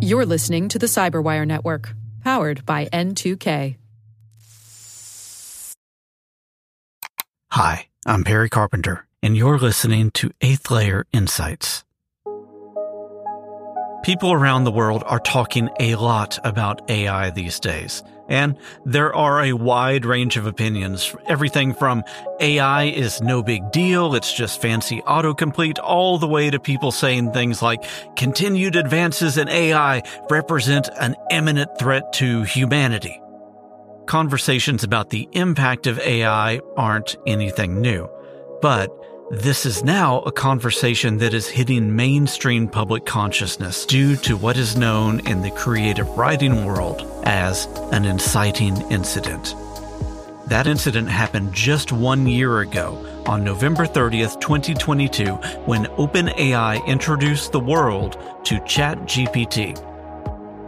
You're listening to the Cyberwire Network, powered by N2K. Hi, I'm Perry Carpenter, and you're listening to Eighth Layer Insights. People around the world are talking a lot about AI these days, and there are a wide range of opinions. Everything from AI is no big deal, it's just fancy autocomplete, all the way to people saying things like continued advances in AI represent an imminent threat to humanity. Conversations about the impact of AI aren't anything new, but this is now a conversation that is hitting mainstream public consciousness due to what is known in the creative writing world as an inciting incident. That incident happened just one year ago on November 30th, 2022, when OpenAI introduced the world to ChatGPT.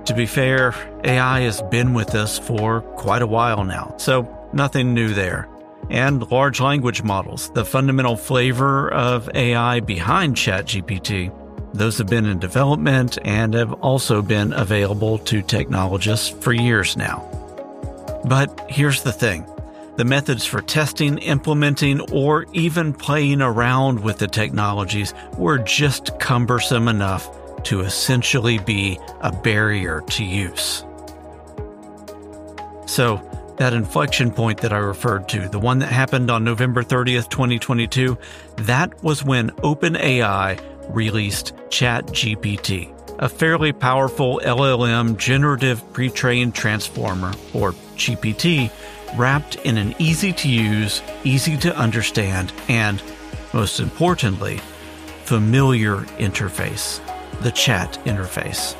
To be fair, AI has been with us for quite a while now, so nothing new there and large language models, the fundamental flavor of AI behind ChatGPT. Those have been in development and have also been available to technologists for years now. But here's the thing the methods for testing, implementing, or even playing around with the technologies were just cumbersome enough to essentially be a barrier to use. So, that inflection point that I referred to, the one that happened on November 30th, 2022, that was when OpenAI released ChatGPT, a fairly powerful LLM generative pre trained transformer, or GPT, wrapped in an easy to use, easy to understand, and, most importantly, familiar interface the chat interface.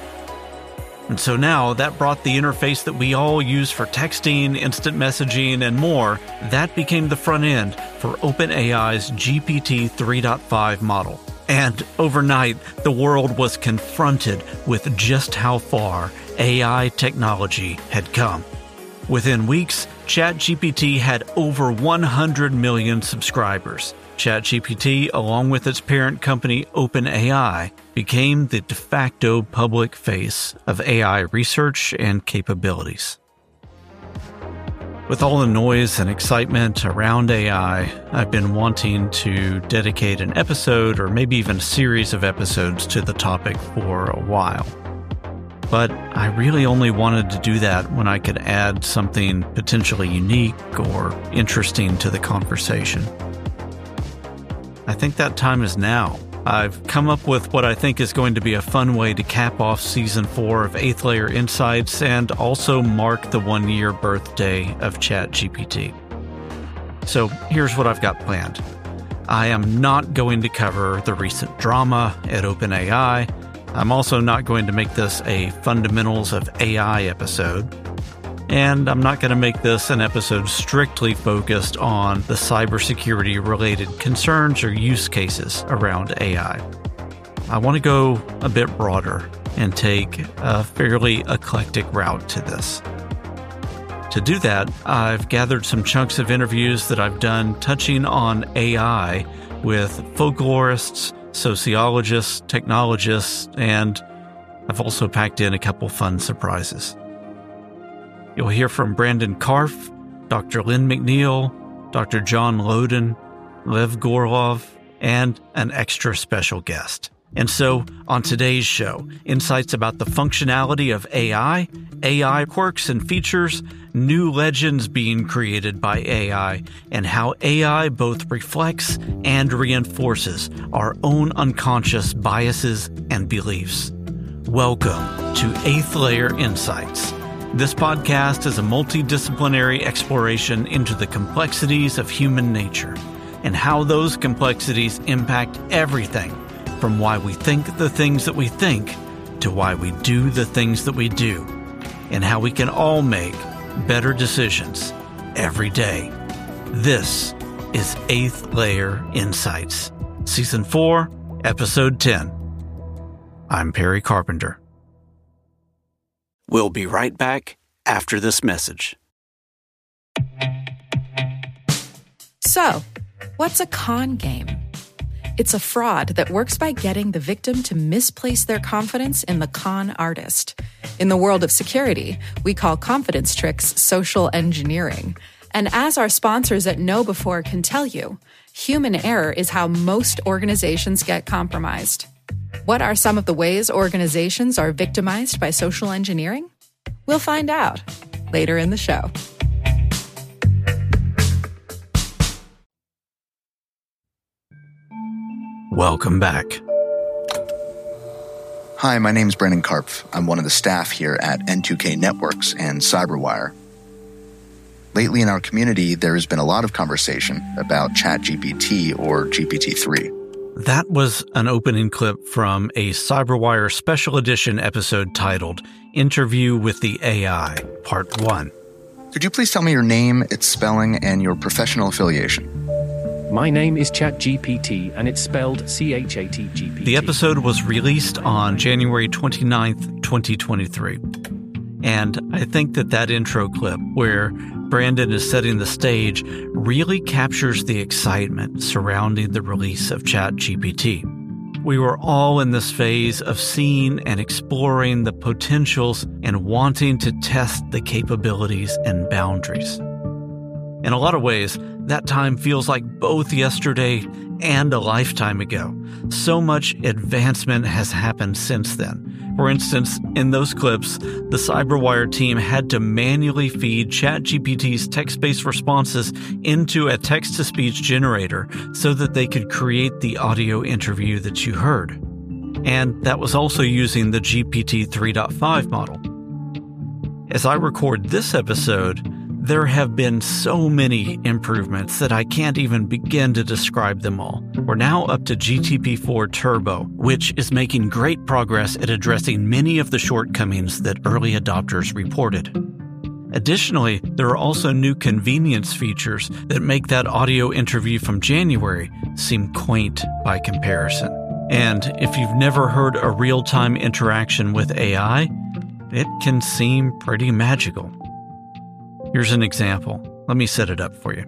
And so now that brought the interface that we all use for texting, instant messaging, and more, that became the front end for OpenAI's GPT 3.5 model. And overnight, the world was confronted with just how far AI technology had come. Within weeks, ChatGPT had over 100 million subscribers. ChatGPT, along with its parent company OpenAI, became the de facto public face of AI research and capabilities. With all the noise and excitement around AI, I've been wanting to dedicate an episode or maybe even a series of episodes to the topic for a while. But I really only wanted to do that when I could add something potentially unique or interesting to the conversation. I think that time is now. I've come up with what I think is going to be a fun way to cap off season four of Eighth Layer Insights and also mark the one year birthday of ChatGPT. So here's what I've got planned. I am not going to cover the recent drama at OpenAI. I'm also not going to make this a fundamentals of AI episode. And I'm not going to make this an episode strictly focused on the cybersecurity related concerns or use cases around AI. I want to go a bit broader and take a fairly eclectic route to this. To do that, I've gathered some chunks of interviews that I've done touching on AI with folklorists, sociologists, technologists, and I've also packed in a couple fun surprises. You'll hear from Brandon Karpf, Dr. Lynne McNeill, Dr. John Laudun, Lev Gorelov, and an extra special guest. And so, on today's show, insights about the functionality of AI, AI quirks and features, new legends being created by AI, and how AI both reflects and reinforces our own unconscious biases and beliefs. Welcome to Eighth Layer Insights this podcast is a multidisciplinary exploration into the complexities of human nature and how those complexities impact everything from why we think the things that we think to why we do the things that we do, and how we can all make better decisions every day. This is Eighth Layer Insights, Season 4, Episode 10. I'm Perry Carpenter. We'll be right back after this message. So, what's a con game? It's a fraud that works by getting the victim to misplace their confidence in the con artist. In the world of security, we call confidence tricks social engineering. And as our sponsors at KnowBe4 can tell you, human error is how most organizations get compromised. What are some of the ways organizations are victimized by social engineering? We'll find out later in the show. Welcome back. Hi, my name is Brandon Karpf. I'm one of the staff here at N2K Networks and Cyberwire. Lately in our community, there has been a lot of conversation about ChatGPT or GPT 3. That was an opening clip from a Cyberwire special edition episode titled Interview with the AI, Part 1. Could you please tell me your name, its spelling, and your professional affiliation? My name is ChatGPT and it's spelled C H A T G P T. The episode was released on January 29th, 2023. And I think that that intro clip where Brandon is setting the stage really captures the excitement surrounding the release of ChatGPT. We were all in this phase of seeing and exploring the potentials and wanting to test the capabilities and boundaries. In a lot of ways, that time feels like both yesterday and a lifetime ago. So much advancement has happened since then. For instance, in those clips, the Cyberwire team had to manually feed ChatGPT's text based responses into a text to speech generator so that they could create the audio interview that you heard. And that was also using the GPT 3.5 model. As I record this episode, there have been so many improvements that I can't even begin to describe them all. We're now up to GTP4 Turbo, which is making great progress at addressing many of the shortcomings that early adopters reported. Additionally, there are also new convenience features that make that audio interview from January seem quaint by comparison. And if you've never heard a real time interaction with AI, it can seem pretty magical. Here's an example. Let me set it up for you.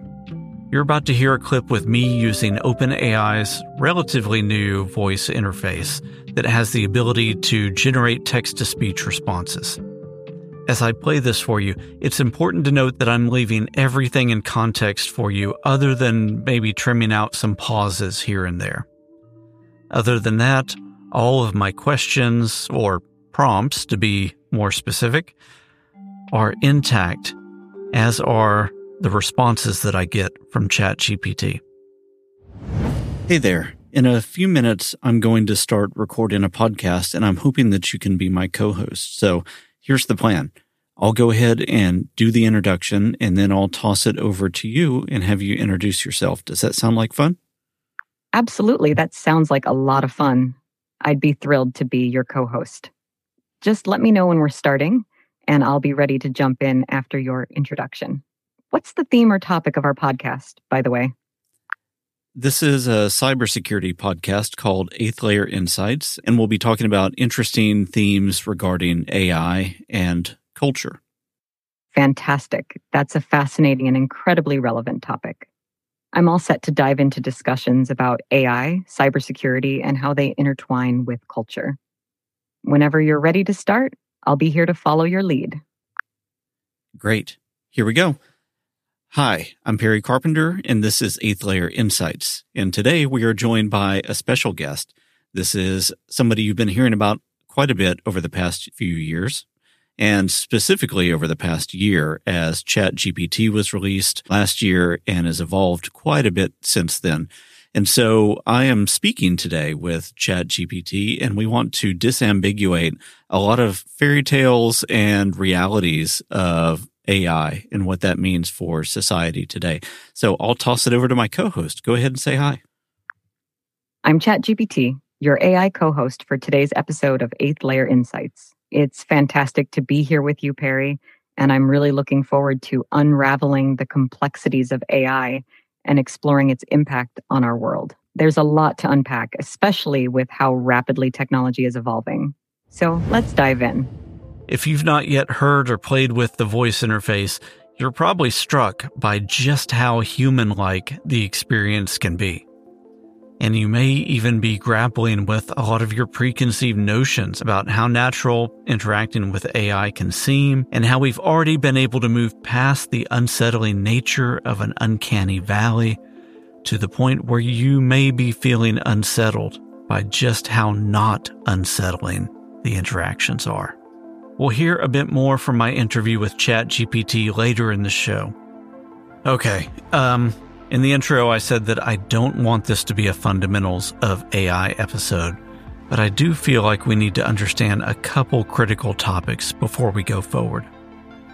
You're about to hear a clip with me using OpenAI's relatively new voice interface that has the ability to generate text to speech responses. As I play this for you, it's important to note that I'm leaving everything in context for you other than maybe trimming out some pauses here and there. Other than that, all of my questions, or prompts to be more specific, are intact as are the responses that I get from ChatGPT. Hey there. In a few minutes, I'm going to start recording a podcast, and I'm hoping that you can be my co host. So here's the plan I'll go ahead and do the introduction, and then I'll toss it over to you and have you introduce yourself. Does that sound like fun? Absolutely. That sounds like a lot of fun. I'd be thrilled to be your co host. Just let me know when we're starting and I'll be ready to jump in after your introduction. What's the theme or topic of our podcast, by the way? This is a cybersecurity podcast called Eighth Layer Insights, and we'll be talking about interesting themes regarding AI and culture. Fantastic. That's a fascinating and incredibly relevant topic. I'm all set to dive into discussions about AI, cybersecurity, and how they intertwine with culture. Whenever you're ready to start, I'll be here to follow your lead. Great. Here we go. Hi, I'm Perry Carpenter, and this is Eighth Layer Insights. And today we are joined by a special guest. This is somebody you've been hearing about quite a bit over the past few years, and specifically over the past year as ChatGPT was released last year and has evolved quite a bit since then. And so I am speaking today with ChatGPT, and we want to disambiguate a lot of fairy tales and realities of AI and what that means for society today. So I'll toss it over to my co host. Go ahead and say hi. I'm ChatGPT, your AI co host for today's episode of Eighth Layer Insights. It's fantastic to be here with you, Perry, and I'm really looking forward to unraveling the complexities of AI and exploring its impact on our world. There's a lot to unpack, especially with how rapidly technology is evolving. So let's dive in. If you've not yet heard or played with the voice interface, you're probably struck by just how human like the experience can be. And you may even be grappling with a lot of your preconceived notions about how natural interacting with AI can seem and how we've already been able to move past the unsettling nature of an uncanny valley to the point where you may be feeling unsettled by just how not unsettling the interactions are. We'll hear a bit more from my interview with ChatGPT later in the show. Okay, um, in the intro, I said that I don't want this to be a fundamentals of AI episode, but I do feel like we need to understand a couple critical topics before we go forward.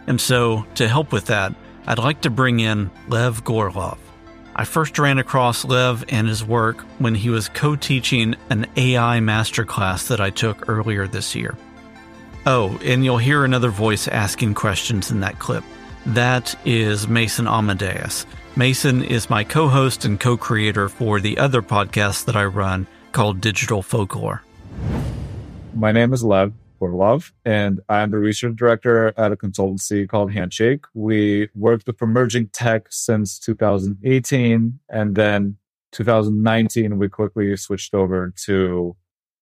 And so, to help with that, I'd like to bring in Lev Gorelov. I first ran across Lev and his work when he was co teaching an AI masterclass that I took earlier this year. Oh, and you'll hear another voice asking questions in that clip. That is Mason Amadeus. Mason is my co host and co creator for the other podcast that I run called Digital Folklore. My name is Lev Love, and I'm the research director at a consultancy called Handshake. We worked with emerging tech since 2018, and then 2019, we quickly switched over to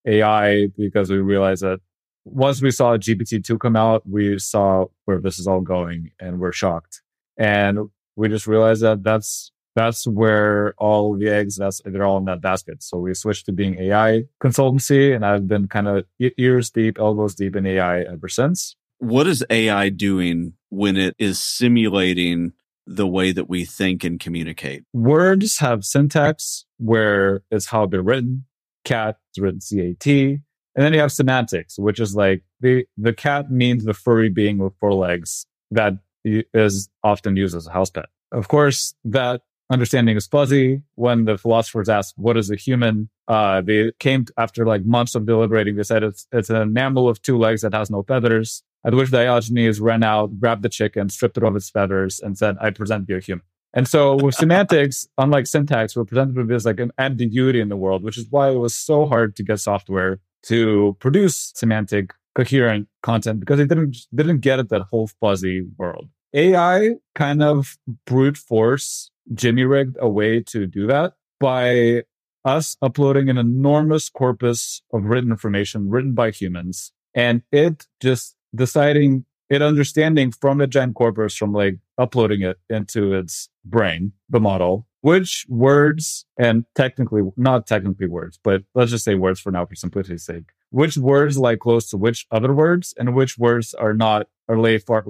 AI because we realized that once we saw GPT-2 come out, we saw where this is all going and we're shocked. And we just realized that that's that's where all the eggs that's they're all in that basket. So we switched to being AI consultancy, and I've been kind of ears deep, elbows deep in AI ever since. What is AI doing when it is simulating the way that we think and communicate? Words have syntax where it's how they're written. Cat is written C A T. And then you have semantics, which is like the the cat means the furry being with four legs that is often used as a house pet. Of course, that understanding is fuzzy. When the philosophers asked, what is a human? Uh, they came after like months of deliberating. They said it's, it's an mammal of two legs that has no feathers. At which Diogenes ran out, grabbed the chicken, stripped it of its feathers, and said, I present you a human. And so with semantics, unlike syntax, we're presented with this like an ambiguity in the world, which is why it was so hard to get software to produce semantic coherent content because they didn't didn't get at that whole fuzzy world. AI kind of brute force Jimmy rigged a way to do that by us uploading an enormous corpus of written information written by humans and it just deciding it understanding from the giant corpus from like uploading it into its brain, the model, which words and technically not technically words, but let's just say words for now for simplicity's sake which words lie close to which other words and which words are not are lay far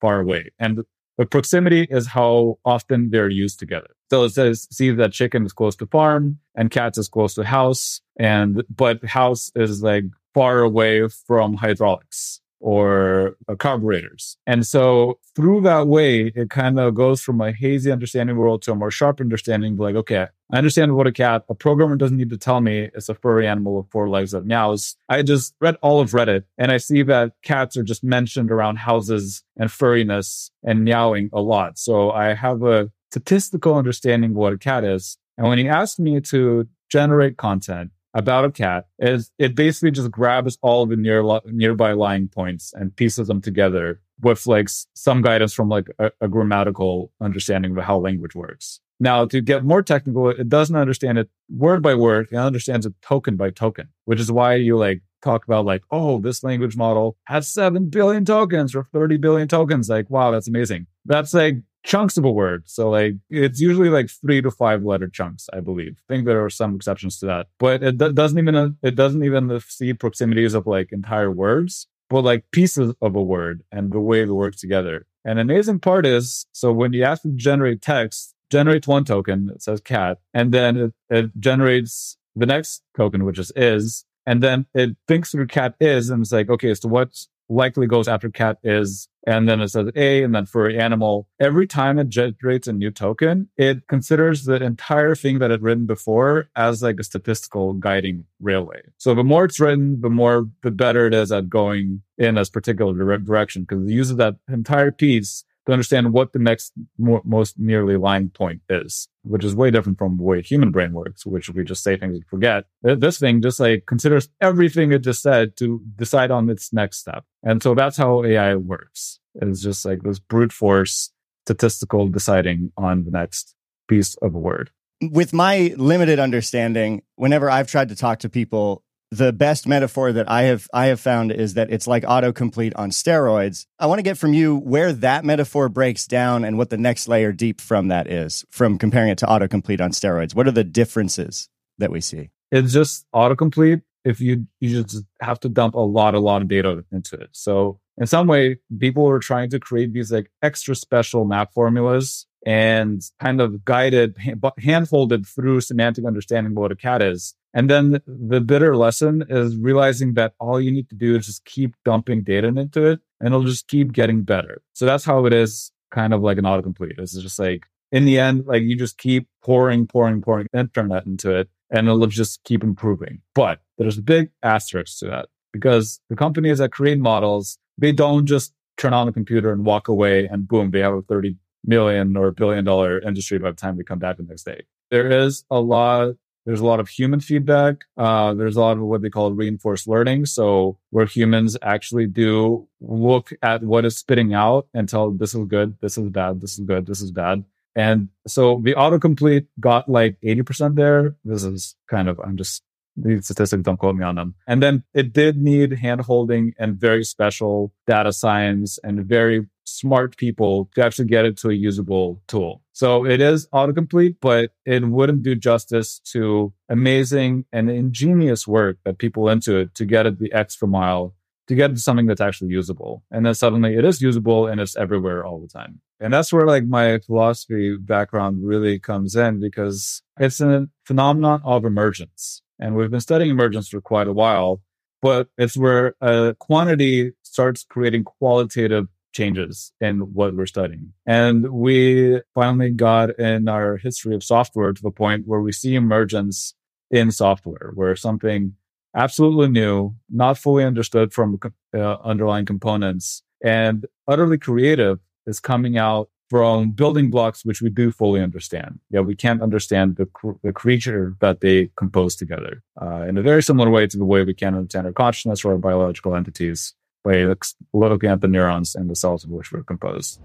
far away. And the proximity is how often they're used together. So it says see that chicken is close to farm and cats is close to house and but house is like far away from hydraulics or uh, carburetors. And so through that way, it kind of goes from a hazy understanding world to a more sharp understanding. Like, okay, I understand what a cat, a programmer doesn't need to tell me it's a furry animal with four legs that meows. I just read all of Reddit and I see that cats are just mentioned around houses and furriness and meowing a lot. So I have a statistical understanding of what a cat is. And when he asked me to generate content, about a cat is it basically just grabs all the near nearby lying points and pieces them together with like some guidance from like a, a grammatical understanding of how language works. Now, to get more technical, it doesn't understand it word by word. It understands it token by token, which is why you like talk about like, oh, this language model has 7 billion tokens or 30 billion tokens. Like, wow, that's amazing. That's like chunks of a word. So like it's usually like three to five letter chunks, I believe. I think there are some exceptions to that, but it doesn't even uh, it doesn't even see proximities of like entire words, but like pieces of a word and the way they work together. And amazing part is, so when you ask to generate text, generates one token that says cat, and then it, it generates the next token, which is is, and then it thinks through cat is and it's like, okay, so what's likely goes after cat is, and then it says A, and then furry animal. Every time it generates a new token, it considers the entire thing that it written before as like a statistical guiding railway. So the more it's written, the more, the better it is at going in a particular direction because it uses that entire piece to understand what the next most nearly line point is, which is way different from the way human brain works, which we just say things and forget. Uh, this thing just like considers everything it just said to decide on its next step. And so that's how AI works. It's just like this brute force statistical deciding on the next piece of a word. with my limited understanding, whenever I've tried to talk to people, the best metaphor that I have I have found is that it's like autocomplete on steroids. I want to get from you where that metaphor breaks down and what the next layer deep from that is from comparing it to autocomplete on steroids. What are the differences that we see? It's just autocomplete if you you just have to dump a lot a lot of data into it. So in some way people are trying to create these like extra special map formulas and kind of guided, handfolded through semantic understanding of what a cat is. And then the bitter lesson is realizing that all you need to do is just keep dumping data into it and it'll just keep getting better. So that's how it is kind of like an autocomplete. It's just like in the end, like you just keep pouring, pouring, pouring internet into it and it'll just keep improving. But there's a big asterisk to that because the companies that create models, they don't just turn on the computer and walk away and boom, they have a 30 million or billion dollar industry by the time they come back the next day. There is a lot there's a lot of human feedback. Uh, there's a lot of what they call reinforced learning. So where humans actually do look at what is spitting out and tell this is good, this is bad, this is good, this is bad. And so the autocomplete got like 80% there. This is kind of, I'm just these statistics don't quote me on them. And then it did need hand holding and very special data science and very smart people to actually get it to a usable tool. So it is autocomplete, but it wouldn't do justice to amazing and ingenious work that people into it to get it the extra mile to get to something that's actually usable. And then suddenly it is usable and it's everywhere all the time. And that's where like my philosophy background really comes in because it's a phenomenon of emergence. And we've been studying emergence for quite a while, but it's where a quantity starts creating qualitative changes in what we're studying. And we finally got in our history of software to the point where we see emergence in software, where something absolutely new, not fully understood from uh, underlying components, and utterly creative is coming out from building blocks which we do fully understand. Yeah, we can't understand the, cr- the creature that they compose together uh, in a very similar way to the way we can't understand our consciousness or our biological entities by looking at the neurons and the cells of which we're composed.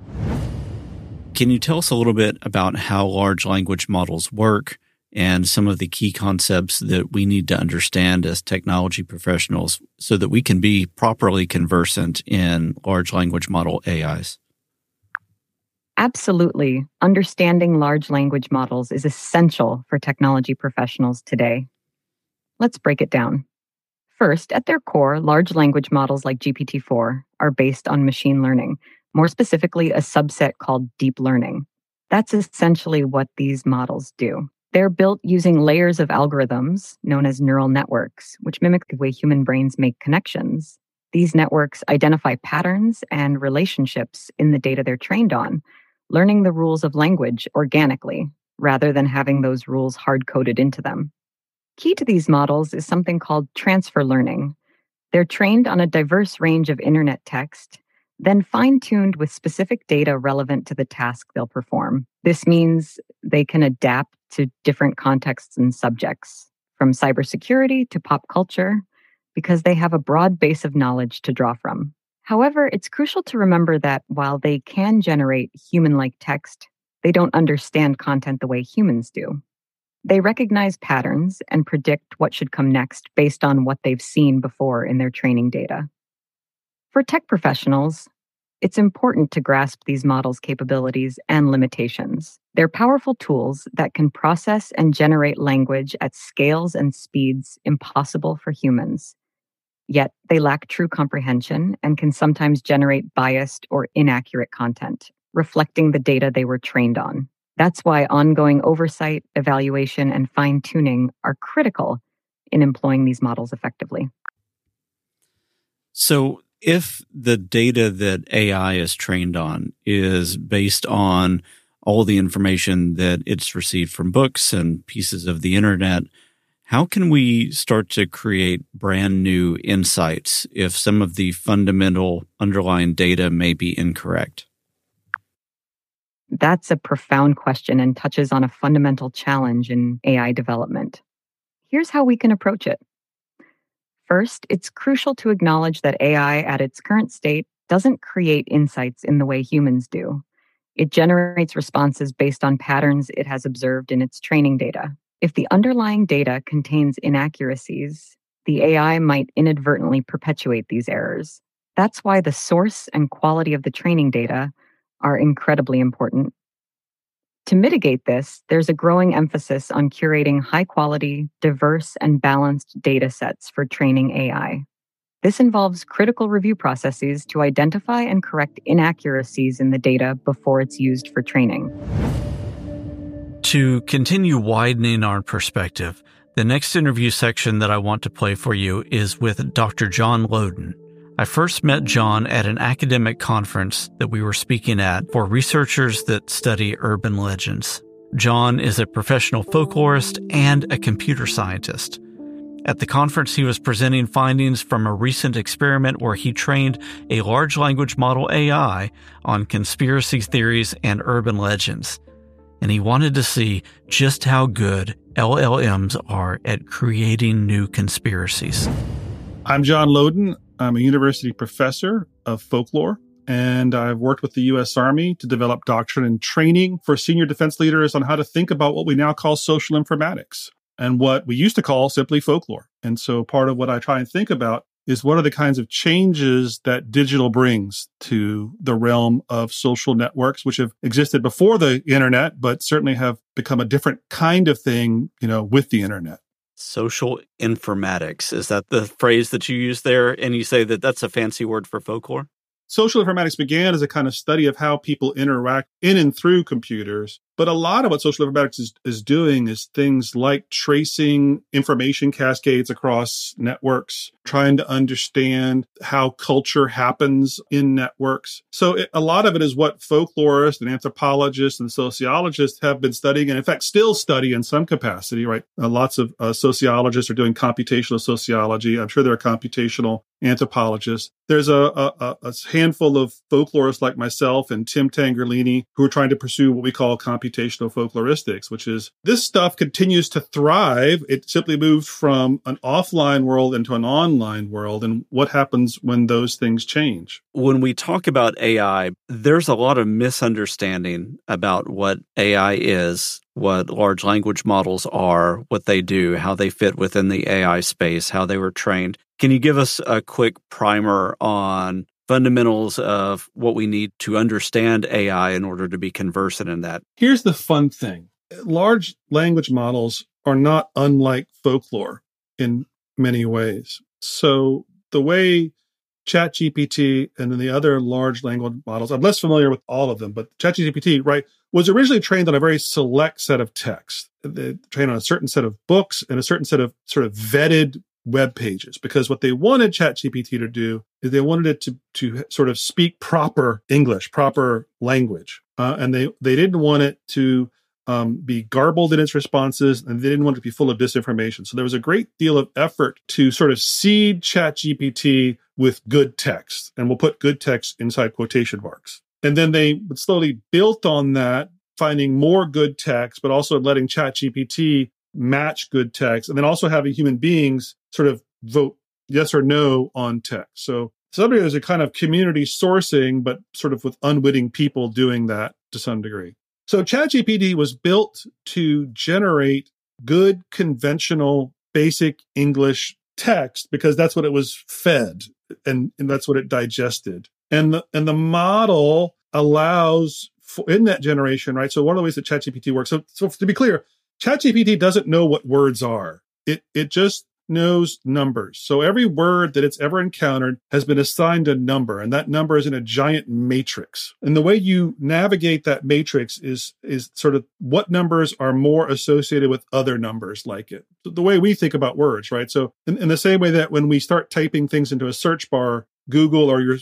Can you tell us a little bit about how large language models work and some of the key concepts that we need to understand as technology professionals so that we can be properly conversant in large language model AIs? Absolutely. Understanding large language models is essential for technology professionals today. Let's break it down. First, at their core, large language models like GPT 4 are based on machine learning, more specifically, a subset called deep learning. That's essentially what these models do. They're built using layers of algorithms known as neural networks, which mimic the way human brains make connections. These networks identify patterns and relationships in the data they're trained on, learning the rules of language organically rather than having those rules hard coded into them. Key to these models is something called transfer learning. They're trained on a diverse range of internet text, then fine tuned with specific data relevant to the task they'll perform. This means they can adapt to different contexts and subjects, from cybersecurity to pop culture, because they have a broad base of knowledge to draw from. However, it's crucial to remember that while they can generate human like text, they don't understand content the way humans do. They recognize patterns and predict what should come next based on what they've seen before in their training data. For tech professionals, it's important to grasp these models' capabilities and limitations. They're powerful tools that can process and generate language at scales and speeds impossible for humans, Yet they lack true comprehension and can sometimes generate biased or inaccurate content, reflecting the data they were trained on. That's why ongoing oversight, evaluation, and fine tuning are critical in employing these models effectively. So, if the data that AI is trained on is based on all the information that it's received from books and pieces of the internet, how can we start to create brand new insights if some of the fundamental underlying data may be incorrect? That's a profound question and touches on a fundamental challenge in AI development. Here's how we can approach it. First, it's crucial to acknowledge that AI at its current state doesn't create insights in the way humans do. It generates responses based on patterns it has observed in its training data. If the underlying data contains inaccuracies, the AI might inadvertently perpetuate these errors. That's why the source and quality of the training data are incredibly important. To mitigate this, there's a growing emphasis on curating high quality, diverse, and balanced data sets for training AI. This involves critical review processes to identify and correct inaccuracies in the data before it's used for training. To continue widening our perspective, the next interview section that I want to play for you is with Dr. John Loden. I first met John at an academic conference that we were speaking at for researchers that study urban legends. John is a professional folklorist and a computer scientist. At the conference, he was presenting findings from a recent experiment where he trained a large language model AI on conspiracy theories and urban legends. And he wanted to see just how good LLMs are at creating new conspiracies. I'm John Laudun. I'm a university professor of folklore, and I've worked with the U.S. Army to develop doctrine and training for senior defense leaders on how to think about what we now call social informatics and what we used to call simply folklore. And so part of what I try and think about is what are the kinds of changes that digital brings to the realm of social networks, which have existed before the internet, but certainly have become a different kind of thing, you know, with the internet. Social informatics. Is that the phrase that you use there? And you say that that's a fancy word for folklore? Social informatics began as a kind of study of how people interact in and through computers but a lot of what social informatics is, is doing is things like tracing information cascades across networks, trying to understand how culture happens in networks. So it, a lot of it is what folklorists and anthropologists and sociologists have been studying, and in fact, still study in some capacity, right? Uh, lots of uh, sociologists are doing computational sociology. I'm sure there are computational anthropologists. There's a, a, a handful of folklorists like myself and Tim Tangherlini who are trying to pursue what we call computational computational folkloristics, which is this stuff continues to thrive. It simply moved from an offline world into an online world. And what happens when those things change? When we talk about AI, there's a lot of misunderstanding about what AI is, what large language models are, what they do, how they fit within the AI space, how they were trained. Can you give us a quick primer on fundamentals of what we need to understand AI in order to be conversant in that. Here's the fun thing large language models are not unlike folklore in many ways. So the way ChatGPT and then the other large language models, I'm less familiar with all of them, but ChatGPT, right, was originally trained on a very select set of texts. They trained on a certain set of books and a certain set of sort of vetted web pages because what they wanted ChatGPT to do is they wanted it to to sort of speak proper English, proper language, uh, and they they didn't want it to um, be garbled in its responses, and they didn't want it to be full of disinformation. So there was a great deal of effort to sort of seed ChatGPT with good text, and we'll put good text inside quotation marks. And then they slowly built on that, finding more good text, but also letting ChatGPT match good text, and then also having human beings sort of vote yes or no on text. So somebody there's a kind of community sourcing, but sort of with unwitting people doing that to some degree. So ChatGPT was built to generate good conventional basic English text because that's what it was fed and, and that's what it digested. And the, and the model allows for, in that generation, right? So one of the ways that ChatGPT works. So, so to be clear, ChatGPT doesn't know what words are. It it just knows numbers. So every word that it's ever encountered has been assigned a number, and that number is in a giant matrix. And the way you navigate that matrix is is sort of what numbers are more associated with other numbers like it. The way we think about words, right? So in, in the same way that when we start typing things into a search bar, Google or your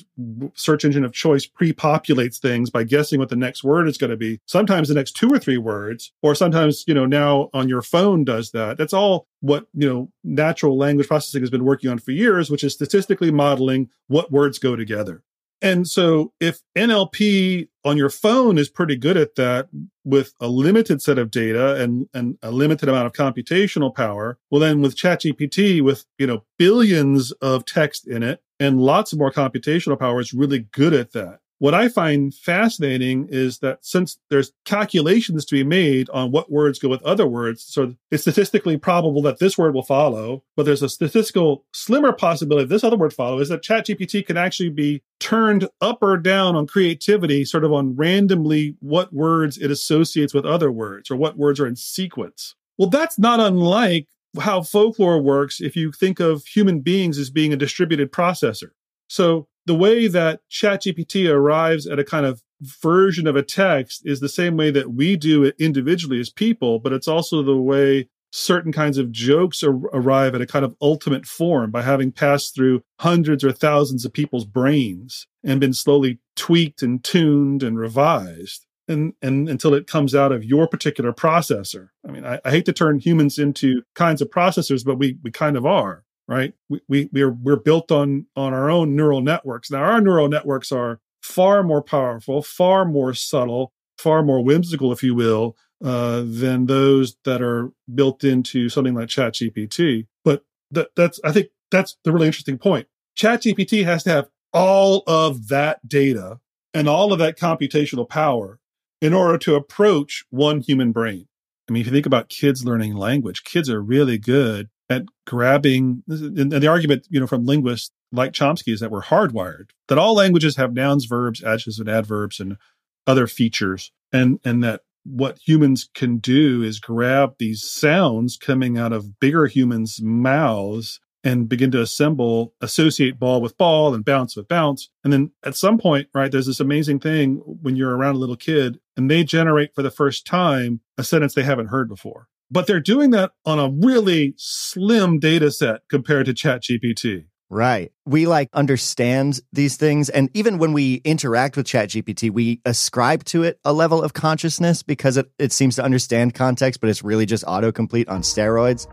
search engine of choice pre-populates things by guessing what the next word is going to be. Sometimes the next two or three words, or sometimes, you know, now on your phone does that. That's all what, you know, natural language processing has been working on for years, which is statistically modeling what words go together. And so if NLP on your phone is pretty good at that with a limited set of data and, and a limited amount of computational power, well then with ChatGPT with, you know, billions of text in it and lots of more computational power is really good at that. What I find fascinating is that since there's calculations to be made on what words go with other words, so it's statistically probable that this word will follow, but there's a statistical slimmer possibility this other word follow is that ChatGPT can actually be turned up or down on creativity, sort of on randomly what words it associates with other words or what words are in sequence. Well, that's not unlike how folklore works if you think of human beings as being a distributed processor. So the way that ChatGPT arrives at a kind of version of a text is the same way that we do it individually as people, but it's also the way certain kinds of jokes ar- arrive at a kind of ultimate form by having passed through hundreds or thousands of people's brains and been slowly tweaked and tuned and revised. And, and until it comes out of your particular processor. I mean, I, I hate to turn humans into kinds of processors, but we, we kind of are right? We, we we're we're built on on our own neural networks. Now our neural networks are far more powerful, far more subtle, far more whimsical, if you will, uh, than those that are built into something like ChatGPT. But that, that's I think that's the really interesting point. ChatGPT has to have all of that data and all of that computational power in order to approach one human brain. I mean, if you think about kids learning language, kids are really good at grabbing and the argument you know from linguists like chomsky is that we're hardwired that all languages have nouns verbs adjectives and adverbs and other features and and that what humans can do is grab these sounds coming out of bigger humans mouths and begin to assemble associate ball with ball and bounce with bounce. And then at some point right there's this amazing thing when you're around a little kid and they generate for the first time a sentence they haven't heard before but they're doing that on a really slim data set compared to ChatGPT. Right. We like understand these things. And even when we interact with ChatGPT, we ascribe to it a level of consciousness because it, it seems to understand context, but it's really just autocomplete on steroids.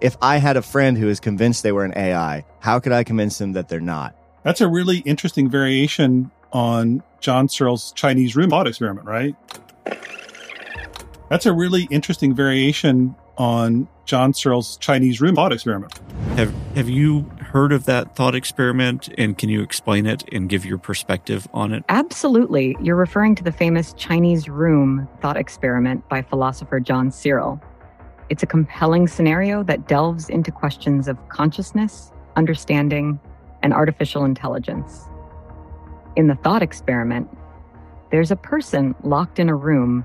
If I had a friend who is convinced they were an AI, how could I convince them that they're not? That's a really interesting variation on John Searle's Chinese room thought experiment, right? That's a really interesting variation on John Searle's Chinese room thought experiment. Have Have you heard of that thought experiment, and can you explain it and give your perspective on it? Absolutely. You're referring to the famous Chinese room thought experiment by philosopher John Searle. It's a compelling scenario that delves into questions of consciousness, understanding, and artificial intelligence. In the thought experiment, there's a person locked in a room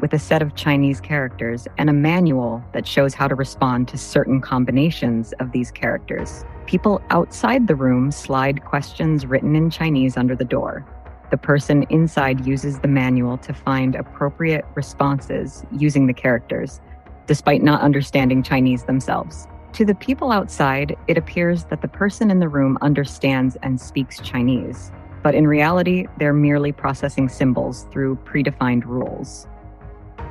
with a set of Chinese characters and a manual that shows how to respond to certain combinations of these characters. People outside the room slide questions written in Chinese under the door. The person inside uses the manual to find appropriate responses using the characters, despite not understanding Chinese themselves. To the people outside, it appears that the person in the room understands and speaks Chinese, but in reality, they're merely processing symbols through predefined rules.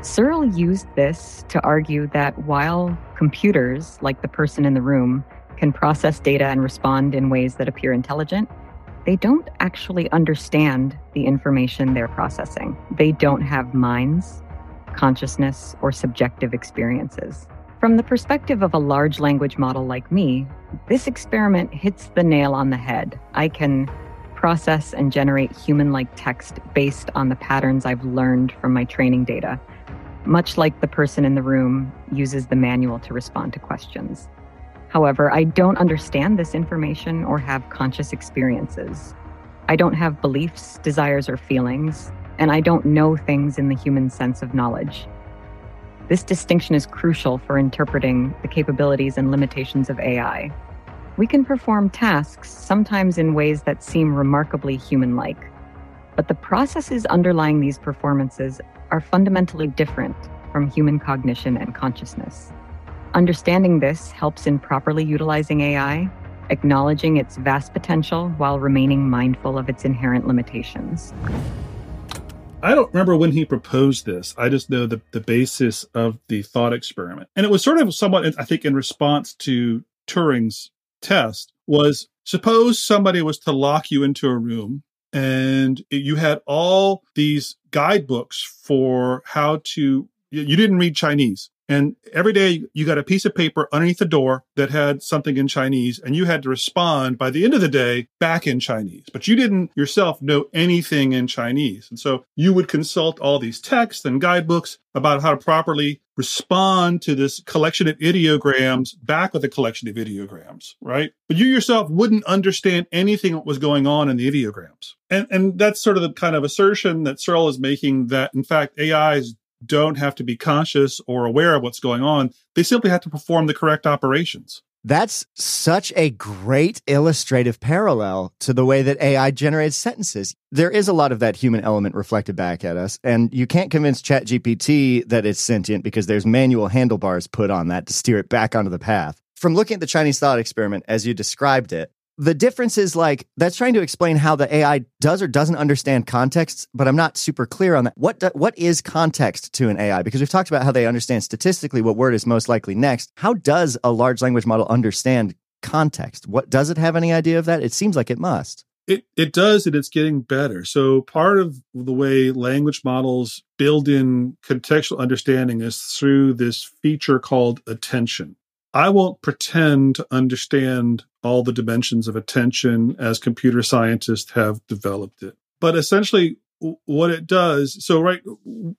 Searle used this to argue that while computers, like the person in the room, can process data and respond in ways that appear intelligent, they don't actually understand the information they're processing. They don't have minds, consciousness, or subjective experiences. From the perspective of a large language model like me, this experiment hits the nail on the head. I can process and generate human like text based on the patterns I've learned from my training data much like the person in the room uses the manual to respond to questions. However, I don't understand this information or have conscious experiences. I don't have beliefs, desires, or feelings, and I don't know things in the human sense of knowledge. This distinction is crucial for interpreting the capabilities and limitations of AI. We can perform tasks, sometimes in ways that seem remarkably human like, but the processes underlying these performances are fundamentally different from human cognition and consciousness. Understanding this helps in properly utilizing AI, acknowledging its vast potential while remaining mindful of its inherent limitations. I don't remember when he proposed this. I just know the, the basis of the thought experiment. And it was sort of somewhat, I think, in response to Turing's test was suppose somebody was to lock you into a room and you had all these guidebooks for how to you didn't read chinese And every day you got a piece of paper underneath the door that had something in Chinese and you had to respond by the end of the day back in Chinese. But you didn't yourself know anything in Chinese. And so you would consult all these texts and guidebooks about how to properly respond to this collection of ideograms back with a collection of ideograms, right? But you yourself wouldn't understand anything that was going on in the ideograms. And, and that's sort of the kind of assertion that Searle is making that in fact AIs don't have to be conscious or aware of what's going on. They simply have to perform the correct operations. That's such a great illustrative parallel to the way that AI generates sentences. There is a lot of that human element reflected back at us, and you can't convince ChatGPT that it's sentient because there's manual handlebars put on that to steer it back onto the path. From looking at the Chinese thought experiment as you described it, the difference is like that's trying to explain how the AI does or doesn't understand context, but I'm not super clear on that. What do, what is context to an AI? Because we've talked about how they understand statistically what word is most likely next. How does a large language model understand context? What does it have any idea of that? It seems like it must. It it does, and it's getting better. So part of the way language models build in contextual understanding is through this feature called attention. I won't pretend to understand all the dimensions of attention as computer scientists have developed it. But essentially, what it does so, right,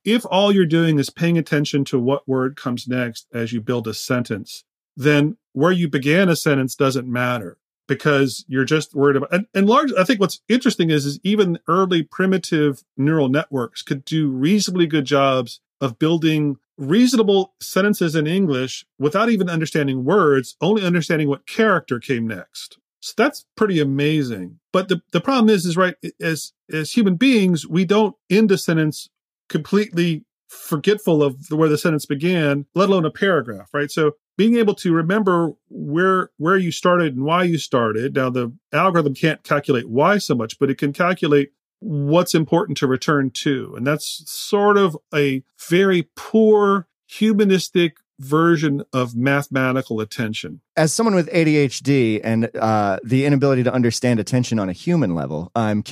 if all you're doing is paying attention to what word comes next as you build a sentence, then where you began a sentence doesn't matter because you're just worried about and, and large i think what's interesting is is even early primitive neural networks could do reasonably good jobs of building reasonable sentences in English without even understanding words, only understanding what character came next. So that's pretty amazing. But the, the problem is, is right, as, as human beings, we don't end a sentence completely forgetful of where the sentence began, let alone a paragraph, right? So being able to remember where where you started and why you started. Now the algorithm can't calculate why so much, but it can calculate what's important to return to. And that's sort of a very poor humanistic version of mathematical attention. As someone with ADHD and uh, the inability to understand attention on a human level, I'm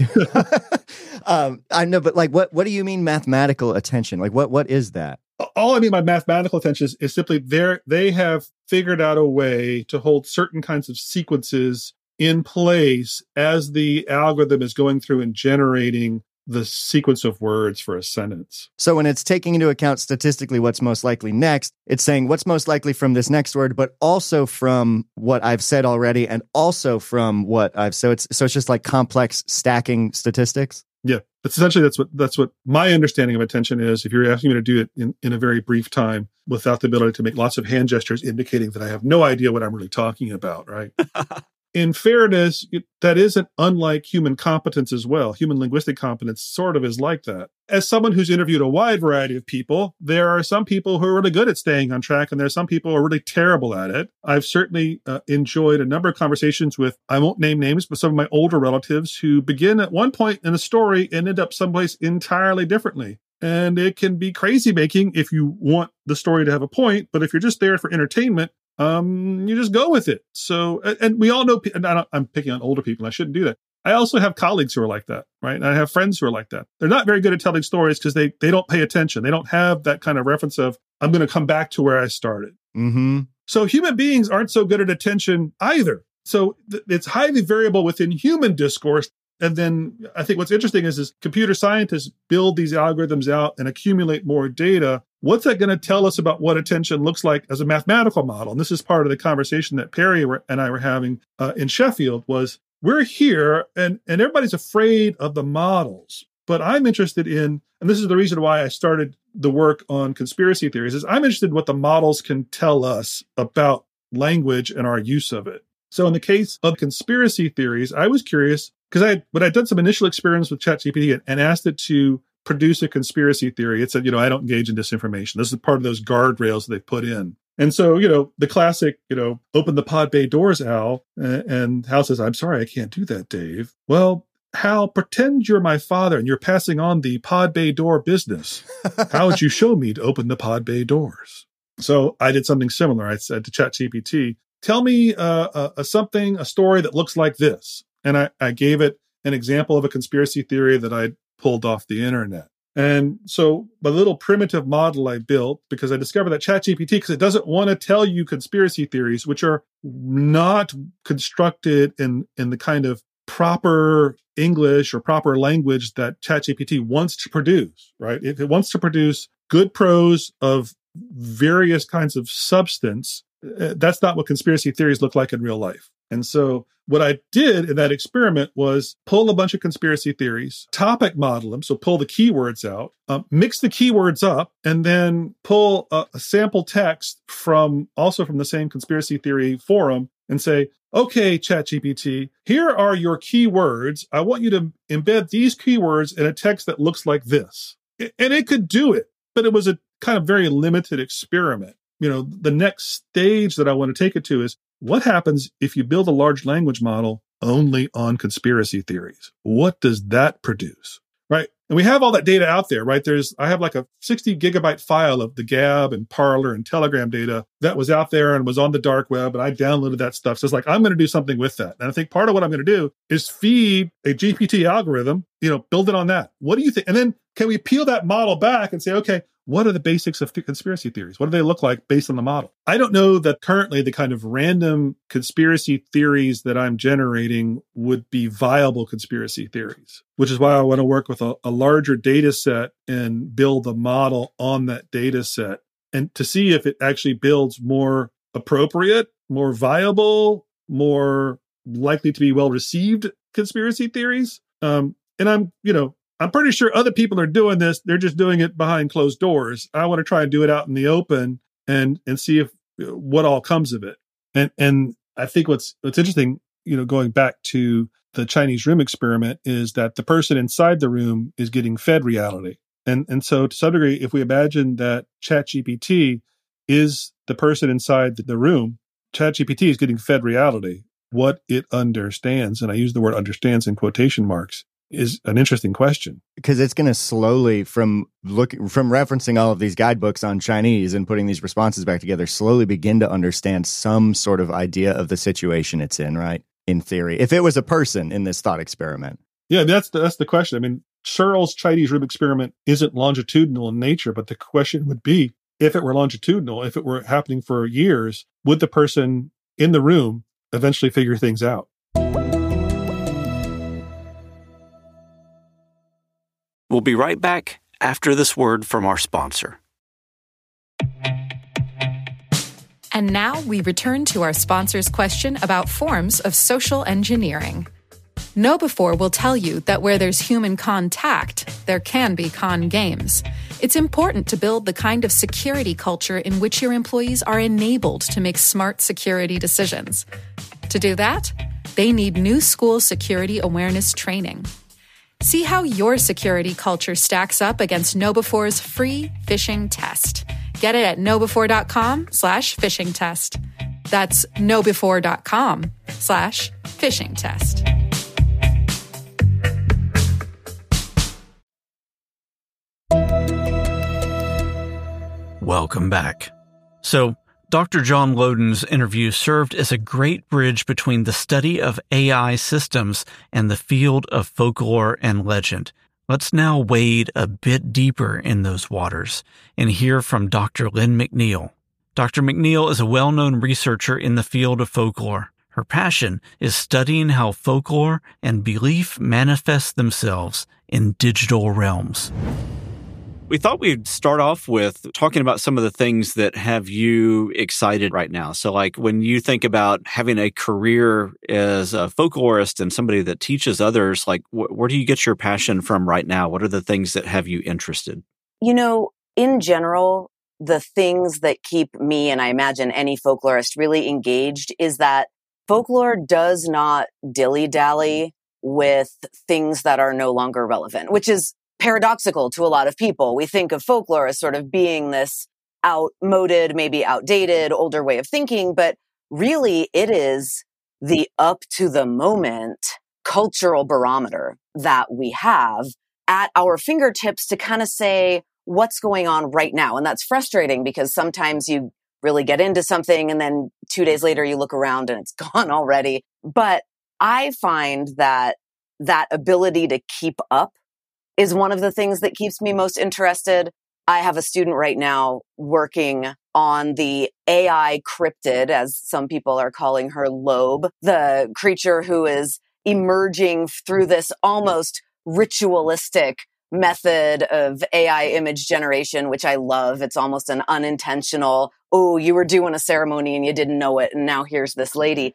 um, I know, but like, what what do you mean mathematical attention? Like, what what is that? All I mean by mathematical attention is, is simply they they have figured out a way to hold certain kinds of sequences in place as the algorithm is going through and generating the sequence of words for a sentence. So when it's taking into account statistically what's most likely next, it's saying what's most likely from this next word, but also from what I've said already and also from what I've so it's so it's just like complex stacking statistics. Yeah. That's essentially that's what that's what my understanding of attention is. If you're asking me to do it in, in a very brief time without the ability to make lots of hand gestures indicating that I have no idea what I'm really talking about, right? in fairness, that isn't unlike human competence as well. Human linguistic competence sort of is like that. As someone who's interviewed a wide variety of people, there are some people who are really good at staying on track, and there are some people who are really terrible at it. I've certainly uh, enjoyed a number of conversations with, I won't name names, but some of my older relatives who begin at one point in a story and end up someplace entirely differently. And it can be crazy making if you want the story to have a point, but if you're just there for entertainment, um, you just go with it. So, and we all know, and I'm picking on older people. I shouldn't do that. I also have colleagues who are like that, right? And I have friends who are like that. They're not very good at telling stories because they they don't pay attention. They don't have that kind of reference of I'm going to come back to where I started. Mm-hmm. So human beings aren't so good at attention either. So th- it's highly variable within human discourse and then I think what's interesting is, is computer scientists build these algorithms out and accumulate more data. What's that going to tell us about what attention looks like as a mathematical model? And this is part of the conversation that Perry and I were having uh, in Sheffield was we're here and, and everybody's afraid of the models. But I'm interested in, and this is the reason why I started the work on conspiracy theories, is I'm interested in what the models can tell us about language and our use of it. So in the case of conspiracy theories, I was curious because I but I'd done some initial experiments with ChatGPT and asked it to produce a conspiracy theory. It said, you know, I don't engage in disinformation. This is part of those guardrails they've put in. And so, you know, the classic, you know, open the pod bay doors, Hal. And Hal says, I'm sorry, I can't do that, Dave. Well, Hal, pretend you're my father and you're passing on the pod bay door business. How would you show me to open the pod bay doors? So I did something similar. I said to ChatGPT, tell me uh, a something, a story that looks like this and I, I gave it an example of a conspiracy theory that I pulled off the internet. And so the little primitive model I built, because I discovered that ChatGPT, because it doesn't want to tell you conspiracy theories, which are not constructed in, in the kind of proper English or proper language that ChatGPT wants to produce, right? If it wants to produce good prose of various kinds of substance, uh, that's not what conspiracy theories look like in real life. And so what I did in that experiment was pull a bunch of conspiracy theories, topic model them, so pull the keywords out, um, mix the keywords up, and then pull a, a sample text from also from the same conspiracy theory forum and say, okay, ChatGPT, here are your keywords. I want you to embed these keywords in a text that looks like this. And it could do it, but it was a kind of very limited experiment. You know, the next stage that I want to take it to is what happens if you build a large language model only on conspiracy theories? What does that produce? Right. And we have all that data out there, right? There's, I have like a 60 gigabyte file of the Gab and Parler and Telegram data that was out there and was on the dark web. And I downloaded that stuff. So it's like, I'm going to do something with that. And I think part of what I'm going to do is feed a GPT algorithm, you know, build it on that. What do you think? And then can we peel that model back and say, okay, what are the basics of th- conspiracy theories? What do they look like based on the model? I don't know that currently the kind of random conspiracy theories that I'm generating would be viable conspiracy theories, which is why I want to work with a, a larger data set and build a model on that data set and to see if it actually builds more appropriate, more viable, more likely to be well received conspiracy theories. Um, and I'm, you know, I'm pretty sure other people are doing this. They're just doing it behind closed doors. I want to try and do it out in the open and and see if what all comes of it. And and I think what's what's interesting, you know, going back to the Chinese room experiment is that the person inside the room is getting fed reality. And and so to some degree, if we imagine that ChatGPT is the person inside the room, ChatGPT is getting fed reality, what it understands, and I use the word understands in quotation marks, is an interesting question. Because it's going to slowly from look from referencing all of these guidebooks on Chinese and putting these responses back together slowly begin to understand some sort of idea of the situation it's in right? In theory if it was a person in this thought experiment. Yeah that's the, that's the question. I mean searle's chinese room experiment isn't longitudinal in nature but the question would be if it were longitudinal if it were happening for years would the person in the room eventually figure things out We'll be right back after this word from our sponsor. And now we return to our sponsor's question about forms of social engineering. KnowBe4 will tell you that where there's human contact, there can be con games. It's important to build the kind of security culture in which your employees are enabled to make smart security decisions. To do that, they need new school security awareness training. See how your security culture stacks up against KnowBe4's free phishing test. Get it at knowbe4.com slash phishing test. That's knowbe4.com slash phishing test. Welcome back. So, Dr. John Laudun's interview served as a great bridge between the study of AI systems and the field of folklore and legend. Let's now wade a bit deeper in those waters and hear from Dr. Lynne McNeill. Dr. McNeill is a well known researcher in the field of folklore. Her passion is studying how folklore and belief manifest themselves in digital realms. We thought we'd start off with talking about some of the things that have you excited right now. So, like when you think about having a career as a folklorist and somebody that teaches others, like wh- where do you get your passion from right now? What are the things that have you interested? You know, in general, the things that keep me and I imagine any folklorist really engaged is that mm. folklore does not dilly dally mm. with things that are no longer relevant, which is paradoxical to a lot of people. We think of folklore as sort of being this outmoded, maybe outdated, older way of thinking, but really it is the up to the moment cultural barometer that we have at our fingertips to kind of say what's going on right now. And that's frustrating because sometimes you really get into something and then two days later you look around and it's gone already. But I find that that ability to keep up is one of the things that keeps me most interested. I have a student right now working on the AI cryptid, as some people are calling her Loab, the creature who is emerging through this almost ritualistic method of AI image generation, which I love. It's almost an unintentional, oh, you were doing a ceremony and you didn't know it. And now here's this lady.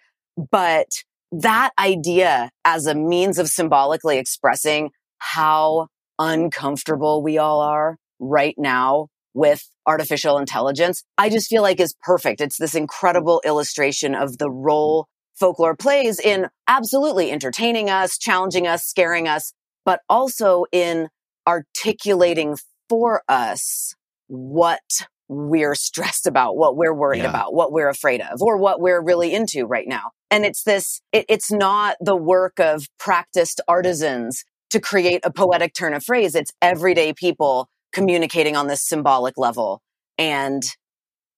But that idea as a means of symbolically expressing how uncomfortable we all are right now with artificial intelligence, I just feel like is perfect. It's this incredible illustration of the role folklore plays in absolutely entertaining us, challenging us, scaring us, but also in articulating for us what we're stressed about, what we're worried yeah. about, what we're afraid of, or what we're really into right now. And it's this, it, it's not the work of practiced artisans to create a poetic turn of phrase. It's everyday people communicating on this symbolic level. And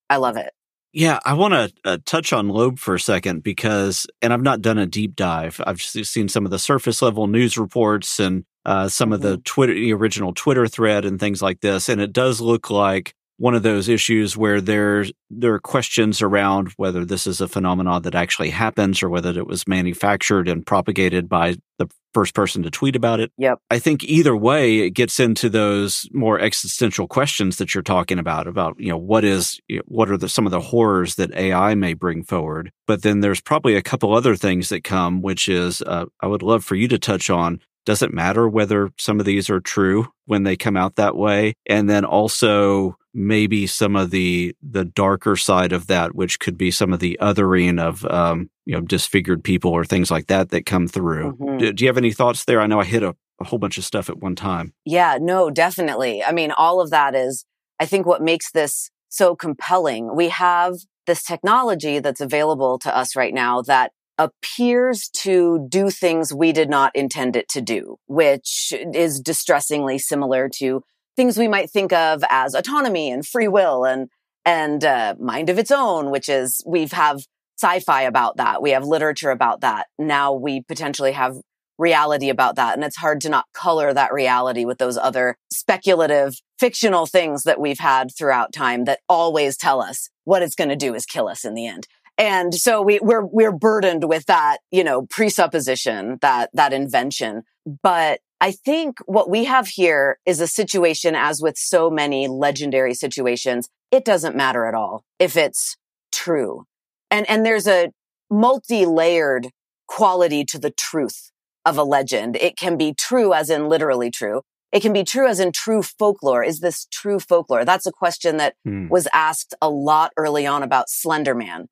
I love it. Yeah, I want to uh, touch on Loab for a second because, and I've not done a deep dive. I've just seen some of the surface level news reports and uh, some of the mm-hmm. Twitter, the original Twitter thread and things like this. And it does look like one of those issues where there's there are questions around whether this is a phenomenon that actually happens or whether it was manufactured and propagated by the first person to tweet about it. Yep. I think either way it gets into those more existential questions that you're talking about about you know what is what are the some of the horrors that AI may bring forward. But then there's probably a couple other things that come which is uh, I would love for you to touch on does it matter whether some of these are true when they come out that way? And then also maybe some of the the darker side of that, which could be some of the othering of um, you know disfigured people or things like that that come through. Mm-hmm. Do, do, you have any thoughts there? I know I hit a, a whole bunch of stuff at one time. Yeah, no, definitely. I mean, all of that is, I think, what makes this so compelling. We have this technology that's available to us right now that appears to do things we did not intend it to do, which is distressingly similar to things we might think of as autonomy and free will and and uh, mind of its own, which is we've have sci-fi about that, we have literature about that. Now we potentially have reality about that, and it's hard to not color that reality with those other speculative, fictional things that we've had throughout time that always tell us what it's going to do is kill us in the end. And so we, we're, we're burdened with that, you know, presupposition, that, that invention. But I think what we have here is a situation, as with so many legendary situations, it doesn't matter at all if it's true. And, and there's a multi-layered quality to the truth of a legend. It can be true as in literally true. It can be true as in true folklore. Is this true folklore? That's a question that hmm. was asked a lot early on about Slenderman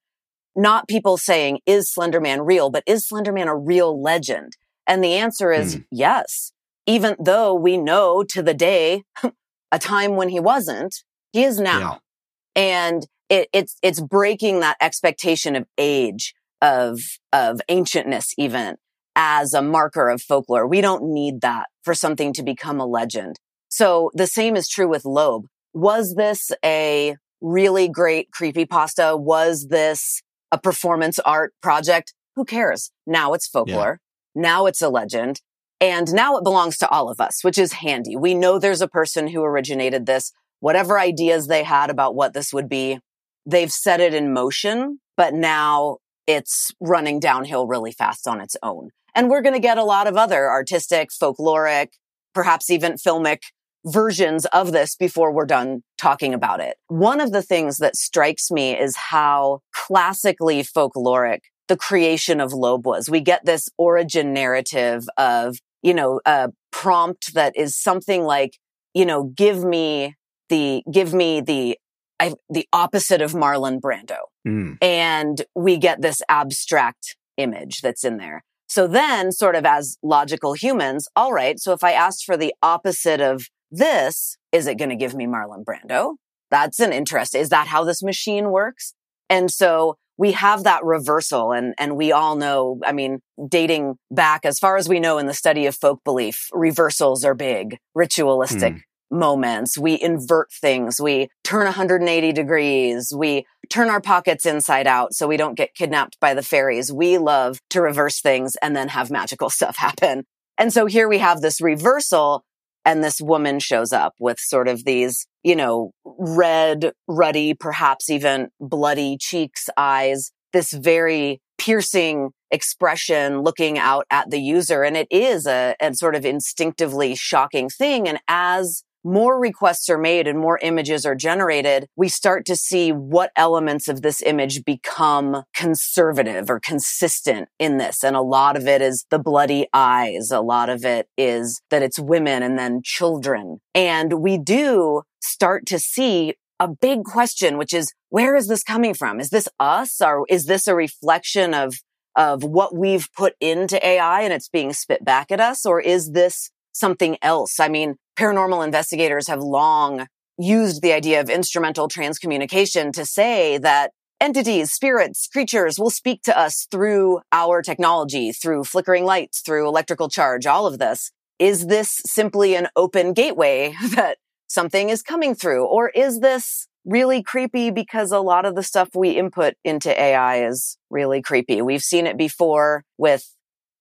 not people saying, is Slenderman real, but is Slenderman a real legend? And the answer is mm. yes. Even though we know to the day, a time when he wasn't, he is now. Yeah. And it, it's, it's breaking that expectation of age, of, of ancientness even as a marker of folklore. We don't need that for something to become a legend. So the same is true with Loab. Was this a really great creepy pasta? Was this a performance art project. Who cares? Now it's folklore. Yeah. Now it's a legend. And now it belongs to all of us, which is handy. We know there's a person who originated this. Whatever ideas they had about what this would be, they've set it in motion, but now it's running downhill really fast on its own. And we're going to get a lot of other artistic, folkloric, perhaps even filmic versions of this before we're done talking about it. One of the things that strikes me is how classically folkloric the creation of Loab was. We get this origin narrative of, you know, a prompt that is something like, you know, give me the, give me the, I, the opposite of Marlon Brando. Mm. And we get this abstract image that's in there. So then sort of as logical humans, all right. So if I asked for the opposite of this, is it going to give me Marlon Brando? That's an interest. Is that how this machine works? And so we have that reversal and, and we all know, I mean, dating back as far as we know in the study of folk belief, reversals are big, ritualistic. Hmm. Moments. We invert things. We turn 180 degrees. We turn our pockets inside out so we don't get kidnapped by the fairies. We love to reverse things and then have magical stuff happen. And so here we have this reversal and this woman shows up with sort of these, you know, red, ruddy, perhaps even bloody cheeks, eyes, this very piercing expression looking out at the user. And it is a, a sort of instinctively shocking thing. And as more requests are made and more images are generated, we start to see what elements of this image become conservative or consistent in this. And a lot of it is the bloody eyes. A lot of it is that it's women and then children. And we do start to see a big question, which is, where is this coming from? Is this us or is this a reflection of of what we've put into AI and it's being spit back at us? Or is this something else? I mean, paranormal investigators have long used the idea of instrumental transcommunication to say that entities, spirits, creatures will speak to us through our technology, through flickering lights, through electrical charge, all of this. Is this simply an open gateway that something is coming through? Or is this really creepy because a lot of the stuff we input into AI is really creepy. We've seen it before with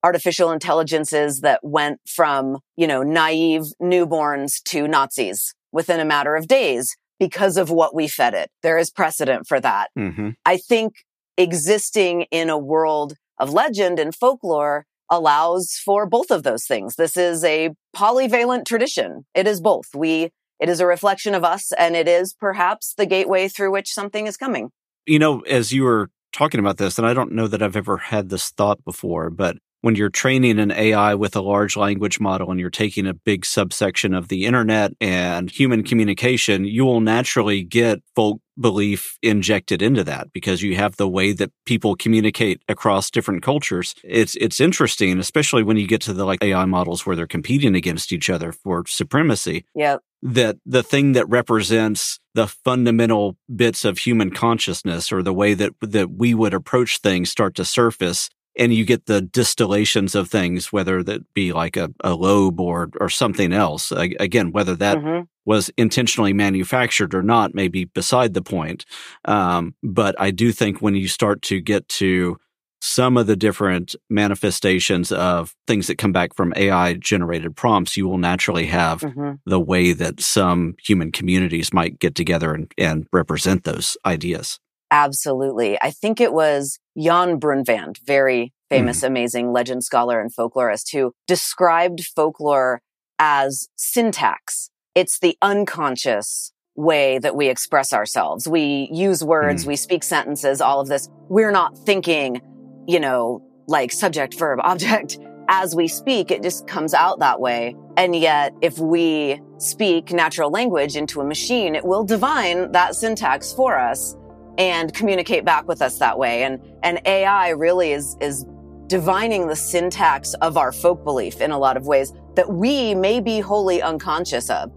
artificial intelligences that went from, you know, naive newborns to Nazis within a matter of days because of what we fed it. There is precedent for that. Mm-hmm. I think existing in a world of legend and folklore allows for both of those things. This is a polyvalent tradition. It is both. We it is a reflection of us and it is perhaps the gateway through which something is coming. You know, as you were talking about this, and I don't know that I've ever had this thought before, but when you're training an AI with a large language model and you're taking a big subsection of the internet and human communication, you will naturally get folk belief injected into that because you have the way that people communicate across different cultures. It's it's interesting, especially when you get to the like AI models where they're competing against each other for supremacy. Yeah. That the thing that represents the fundamental bits of human consciousness or the way that that we would approach things start to surface and you get the distillations of things, whether that be like a, a Loab or or something else. Again, whether that mm-hmm. was intentionally manufactured or not, may be beside the point. Um, but I do think when you start to get to some of the different manifestations of things that come back from AI generated prompts, you will naturally have mm-hmm. the way that some human communities might get together and, and represent those ideas. Absolutely. I think it was Jan Brunvand, very famous, mm. amazing legend scholar and folklorist who described folklore as syntax. It's the unconscious way that we express ourselves. We use words, mm. we speak sentences, all of this. We're not thinking, you know, like subject, verb, object. As we speak, it just comes out that way. And yet, if we speak natural language into a machine, it will divine that syntax for us and communicate back with us that way. And, and AI really is, is divining the syntax of our folk belief in a lot of ways that we may be wholly unconscious of.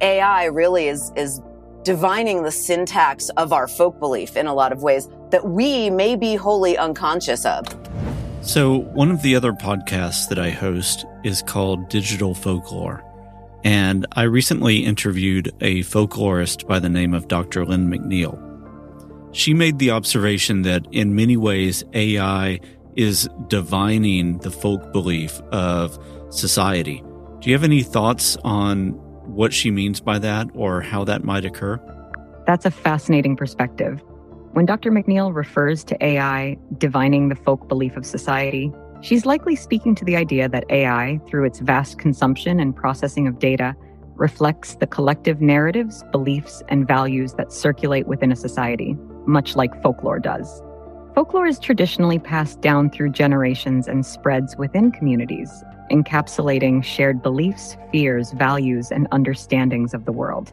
AI really is, is divining the syntax of our folk belief in a lot of ways that we may be wholly unconscious of. So, one of the other podcasts that I host is called Digital Folklore. And I recently interviewed a folklorist by the name of Dr. Lynne McNeill. She made the observation that in many ways, AI is divining the folk belief of society. Do you have any thoughts on what she means by that or how that might occur? That's a fascinating perspective. When Dr. McNeill refers to AI divining the folk belief of society, She's likely speaking to the idea that AI, through its vast consumption and processing of data, reflects the collective narratives, beliefs, and values that circulate within a society, much like folklore does. Folklore is traditionally passed down through generations and spreads within communities, encapsulating shared beliefs, fears, values, and understandings of the world.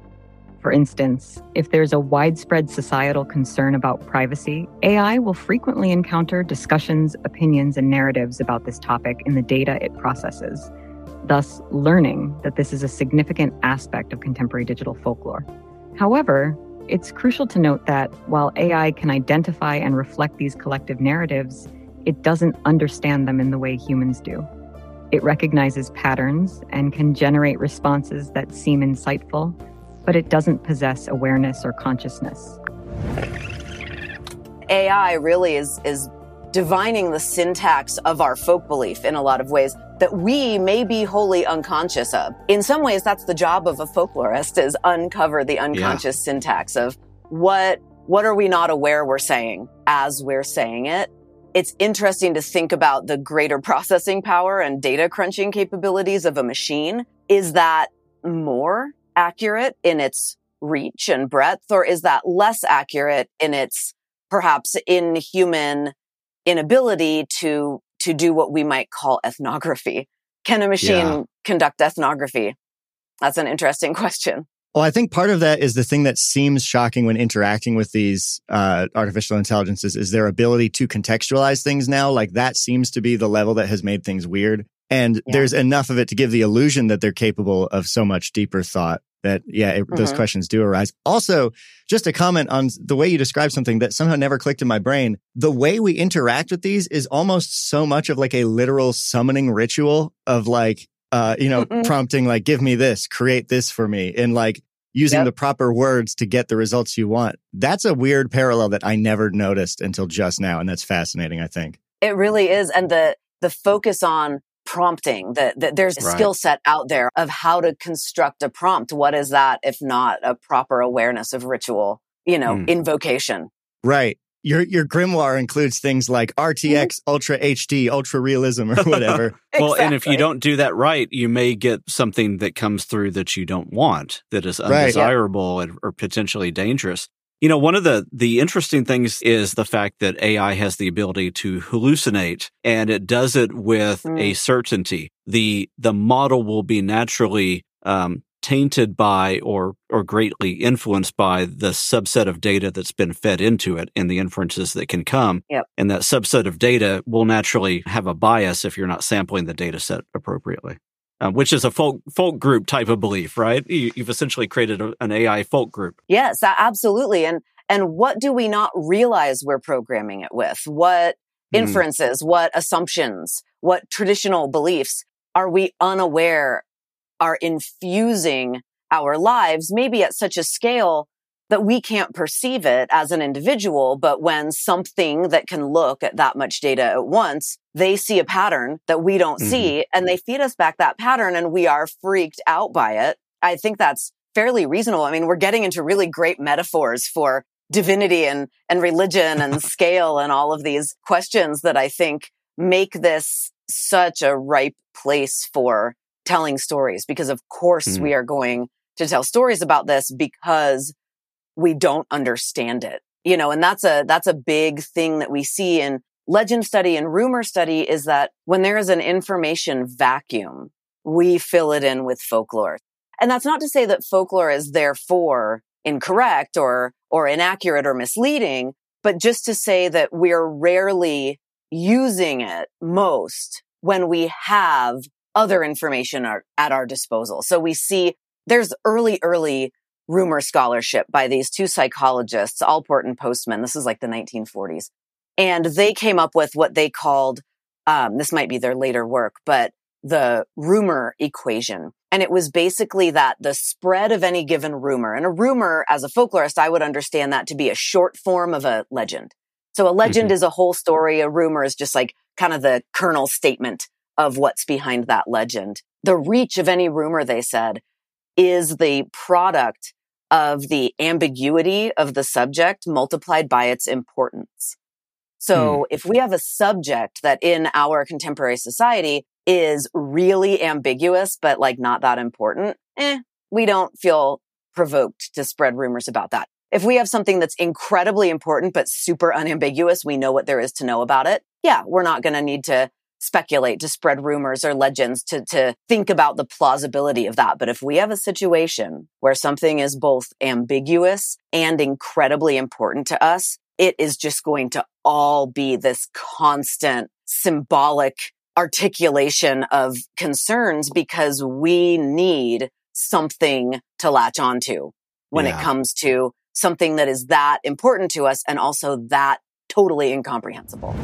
For instance, if there's a widespread societal concern about privacy, AI will frequently encounter discussions, opinions, and narratives about this topic in the data it processes, thus learning that this is a significant aspect of contemporary digital folklore. However, it's crucial to note that while AI can identify and reflect these collective narratives, it doesn't understand them in the way humans do. It recognizes patterns and can generate responses that seem insightful but it doesn't possess awareness or consciousness. AI really is is divining the syntax of our folk belief in a lot of ways that we may be wholly unconscious of. In some ways, that's the job of a folklorist is uncover the unconscious yeah. syntax of what, what are we not aware we're saying as we're saying it? It's interesting to think about the greater processing power and data crunching capabilities of a machine. Is that more accurate in its reach and breadth, or is that less accurate in its perhaps inhuman inability to to do what we might call ethnography. Can a machine yeah. conduct ethnography? That's an interesting question. Well, I think part of that is the thing that seems shocking when interacting with these uh, artificial intelligences is their ability to contextualize things now. Like that seems to be the level that has made things weird. And yeah. there's enough of it to give the illusion that they're capable of so much deeper thought that yeah it, mm-hmm. those questions do arise also just a comment on the way you describe something that somehow never clicked in my brain the way we interact with these is almost so much of like a literal summoning ritual of like uh you know mm-hmm. prompting like give me this create this for me and like using yep. the proper words to get the results you want that's a weird parallel that i never noticed until just now and that's fascinating i think it really is and the the focus on prompting that, that there's a right. skill set out there of how to construct a prompt. What is that if not a proper awareness of ritual, you know, mm. invocation? Right. Your your grimoire includes things like RTX, mm-hmm. Ultra HD, Ultra Realism, or whatever. exactly. Well, and if you don't do that right, you may get something that comes through that you don't want, that is undesirable right, yeah. or potentially dangerous. You know, one of the, the interesting things is the fact that AI has the ability to hallucinate and it does it with mm. a certainty. The, the model will be naturally, um, tainted by or, or greatly influenced by the subset of data that's been fed into it and the inferences that can come. Yep. And that subset of data will naturally have a bias if you're not sampling the data set appropriately um, which is a folk folk group type of belief, right? You, have essentially created a, an AI folk group. Yes, absolutely. And and what do we not realize we're programming it with? What hmm. inferences? Mm. What assumptions? What traditional beliefs are we unaware are infusing our lives? Maybe at such a scale that we can't perceive it as an individual, but when something that can look at that much data at once, they see a pattern that we don't mm-hmm. see and they feed us back that pattern and we are freaked out by it. I think that's fairly reasonable. I mean, we're getting into really great metaphors for divinity and, and religion and scale and all of these questions that I think make this such a ripe place for telling stories because of course mm-hmm. we are going to tell stories about this because we don't understand it. You know, and that's a, that's a big thing that we see in legend study and rumor study is that when there is an information vacuum, we fill it in with folklore. And that's not to say that folklore is therefore incorrect or, or inaccurate or misleading, but just to say that we're rarely using it most when we have other information at our disposal. So we see there's early, early rumor scholarship by these two psychologists, Allport and Postman. This is like the 1940s. And they came up with what they called, um, this might be their later work, but the rumor equation. And it was basically that the spread of any given rumor, and a rumor as a folklorist, I would understand that to be a short form of a legend. So a legend mm-hmm. is a whole story. A rumor is just like kind of the kernel statement of what's behind that legend. The reach of any rumor, they said, is the product of the ambiguity of the subject multiplied by its importance. So hmm. if we have a subject that in our contemporary society is really ambiguous, but like not that important, eh, we don't feel provoked to spread rumors about that. If we have something that's incredibly important, but super unambiguous, we know what there is to know about it. Yeah, we're not going to need to speculate, to spread rumors or legends, to, to think about the plausibility of that. But if we have a situation where something is both ambiguous and incredibly important to us, it is just going to all be this constant symbolic articulation of concerns because we need something to latch onto when yeah. it comes to something that is that important to us and also that totally incomprehensible.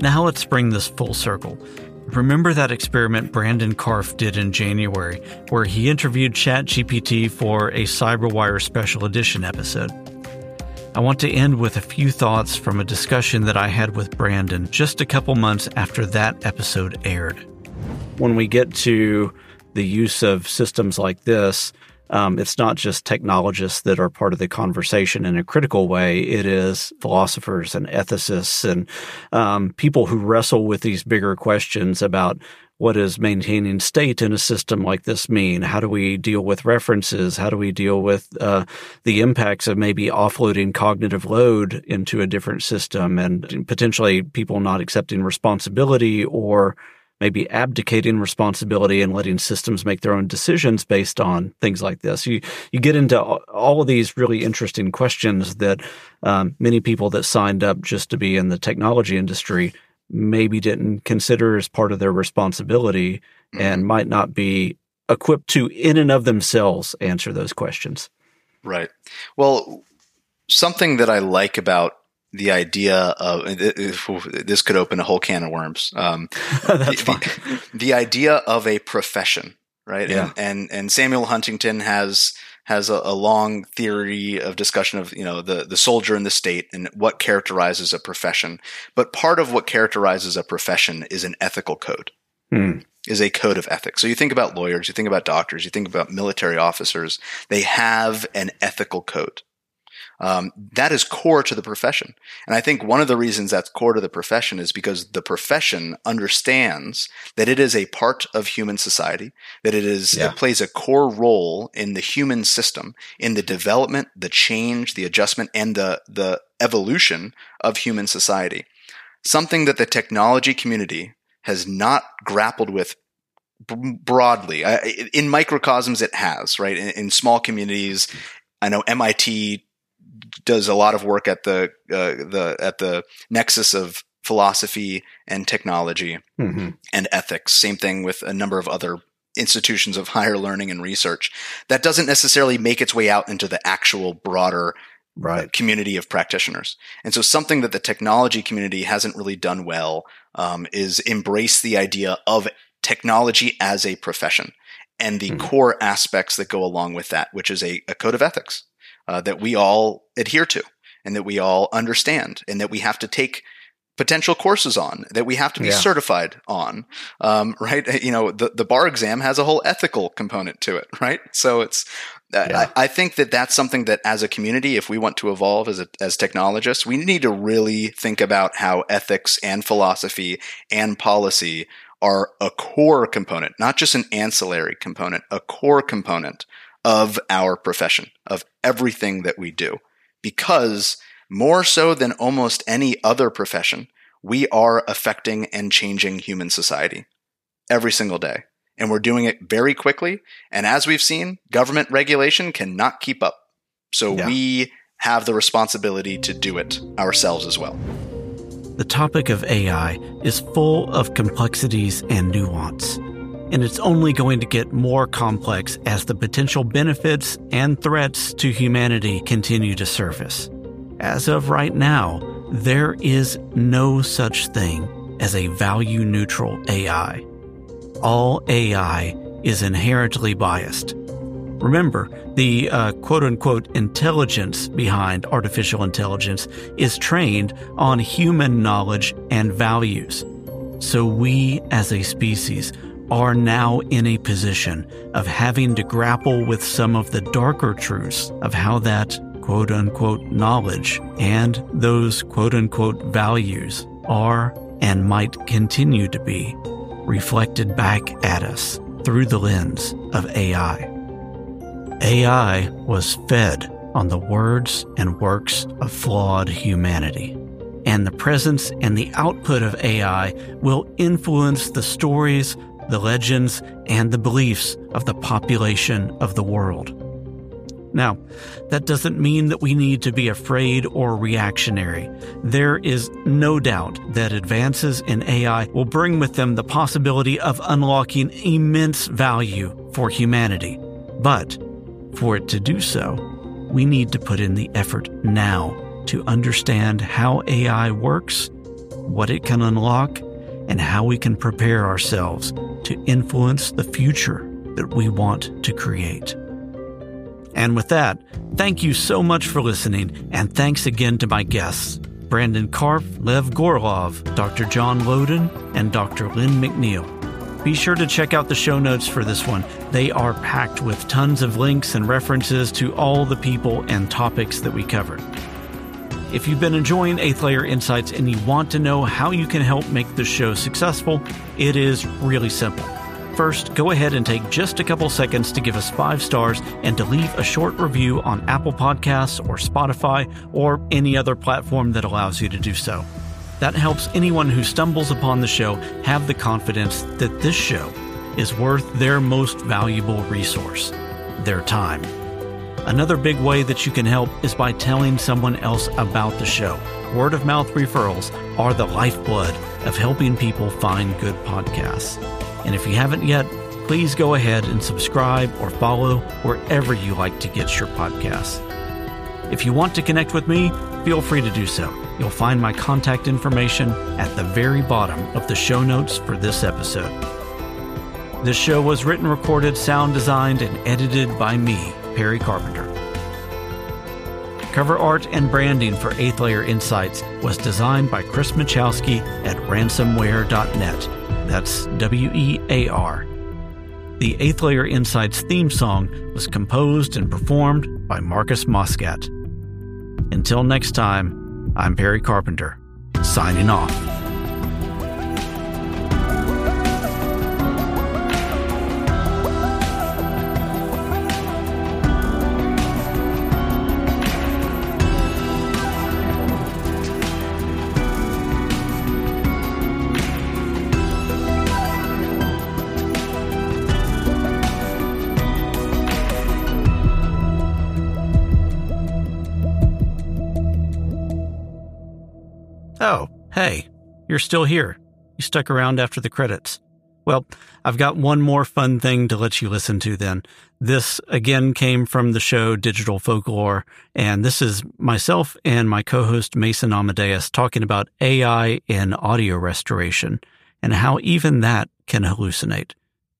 Now let's bring this full circle. Remember that experiment Brandon Karpf did in January, where he interviewed ChatGPT for a CyberWire special edition episode? I want to end with a few thoughts from a discussion that I had with Brandon just a couple months after that episode aired. When we get to the use of systems like this, um, it's not just technologists that are part of the conversation in a critical way. It is philosophers and ethicists and um, people who wrestle with these bigger questions about what does maintaining state in a system like this mean? How do we deal with references? How do we deal with uh, the impacts of maybe offloading cognitive load into a different system and potentially people not accepting responsibility or maybe abdicating responsibility and letting systems make their own decisions based on things like this. You you get into all of these really interesting questions that um, many people that signed up just to be in the technology industry maybe didn't consider as part of their responsibility mm-hmm. and might not be equipped to, in and of themselves, answer those questions. Right. Well, something that I like about the idea of this could open a whole can of worms. Um, That's the. The, the, idea of a profession, right? Yeah. And, and, and Samuel Huntington has has a, a, long theory of discussion of you know the the soldier in the state and what characterizes a profession. But part of what characterizes a profession is an ethical code. Hmm. Is a code of ethics. So you think about lawyers, you think about doctors, you think about military officers. They have an ethical code. Um, that is core to the profession. And I think one of the reasons that's core to the profession is because the profession understands that it is a part of human society, that it is, yeah. it plays a core role in the human system, in the development, the change, the adjustment, and the, the evolution of human society. Something that the technology community has not grappled with broadly. in microcosms, it has, right? In, in small communities, I know MIT does a lot of work at the uh, the at the nexus of philosophy and technology mm-hmm. and ethics. Same thing with a number of other institutions of higher learning and research. That doesn't necessarily make its way out into the actual broader right. community of practitioners. And so something that the technology community hasn't really done well um, is embrace the idea of technology as a profession and the mm-hmm. core aspects that go along with that, which is a, a code of ethics uh, that we all adhere to and that we all understand and that we have to take potential courses on that we have to be yeah. certified on um, right you know the, the bar exam has a whole ethical component to it right so it's uh, yeah. I, I, think that that's something that as a community if we want to evolve as a, as technologists we need to really think about how ethics and philosophy and policy are a core component not just an ancillary component a core component of our profession, of everything that we do. Because more so than almost any other profession, we are affecting and changing human society every single day. And we're doing it very quickly. And as we've seen, government regulation cannot keep up. So yeah. we have the responsibility to do it ourselves as well. The topic of AI is full of complexities and nuance and it's only going to get more complex as the potential benefits and threats to humanity continue to surface. As of right now, there is no such thing as a value neutral AI. All AI is inherently biased. Remember, the uh, quote unquote intelligence behind artificial intelligence is trained on human knowledge and values. So we as a species are now in a position of having to grapple with some of the darker truths of how that quote unquote knowledge and those quote unquote values are and might continue to be reflected back at us through the lens of AI. AI was fed on the words and works of flawed humanity. And the presence and the output of AI will influence the stories the legends, and the beliefs of the population of the world. Now, that doesn't mean that we need to be afraid or reactionary. There is no doubt that advances in AI will bring with them the possibility of unlocking immense value for humanity. But for it to do so, we need to put in the effort now to understand how AI works, what it can unlock, and how we can prepare ourselves to influence the future that we want to create. And with that, thank you so much for listening, and thanks again to my guests Brandon Karpf, Lev Gorelov, Dr. John Laudun, and Dr. Lynne McNeill. Be sure to check out the show notes for this one. They are packed with tons of links and references to all the people and topics that we covered. If you've been enjoying Eighth Layer Insights and you want to know how you can help make the show successful, it is really simple. First, go ahead and take just a couple seconds to give us five stars and to leave a short review on Apple Podcasts or Spotify or any other platform that allows you to do so. That helps anyone who stumbles upon the show have the confidence that this show is worth their most valuable resource their time. Another big way that you can help is by telling someone else about the show. Word of mouth referrals are the lifeblood of helping people find good podcasts. And if you haven't yet, please go ahead and subscribe or follow wherever you like to get your podcasts. If you want to connect with me, feel free to do so. You'll find my contact information at the very bottom of the show notes for this episode. This show was written, recorded, sound designed, and edited by me, Perry Carpenter. Cover art and branding for Eighth Layer Insights was designed by Chris Machowski at ransomwear.net. That's W E A R. The Eighth Layer Insights theme song was composed and performed by Marcus Moscat. Until next time, I'm Perry Carpenter, signing off. You're still here. You stuck around after the credits. Well, I've got one more fun thing to let you listen to then. This again came from the show Digital Folklore, and this is myself and my co-host Mason Amadeus talking about AI in audio restoration and how even that can hallucinate.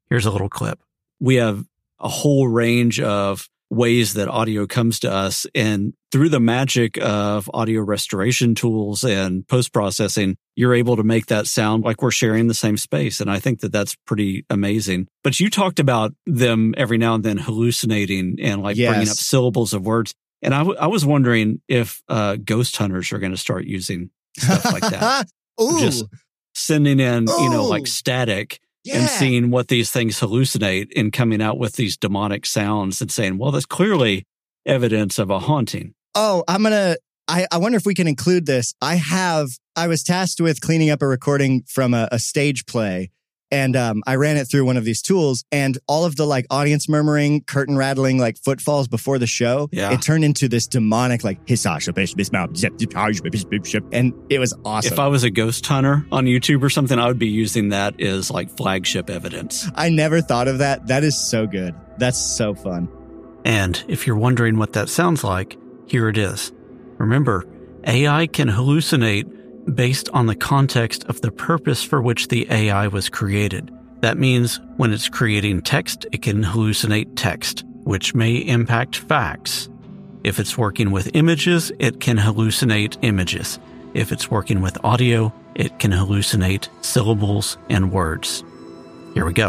Here's a little clip. We have a whole range of ways that audio comes to us. And through the magic of audio restoration tools and post processing, you're able to make that sound like we're sharing the same space. And I think that that's pretty amazing. But you talked about them every now and then hallucinating and like Yes. bringing up syllables of words. And I, w- I was wondering if uh, ghost hunters are going to start using stuff like that. Ooh, Just sending in, you know, like static yeah. and seeing what these things hallucinate and coming out with these demonic sounds and saying, well, that's clearly evidence of a haunting. Oh, I'm gonna. I, I wonder if we can include this. I have. I was tasked with cleaning up a recording from a, a stage play, and um, I ran it through one of these tools, and all of the like audience murmuring, curtain rattling, like footfalls before the show, Yeah. it turned into this demonic like and it was awesome. If I was a ghost hunter on YouTube or something, I would be using that as like flagship evidence. I never thought of that. That is so good. That's so fun. And if you're wondering what that sounds like, here it is. Remember, AI can hallucinate based on the context of the purpose for which the AI was created. That means when it's creating text, it can hallucinate text, which may impact facts. If it's working with images, it can hallucinate images. If it's working with audio, it can hallucinate syllables and words. Here we go.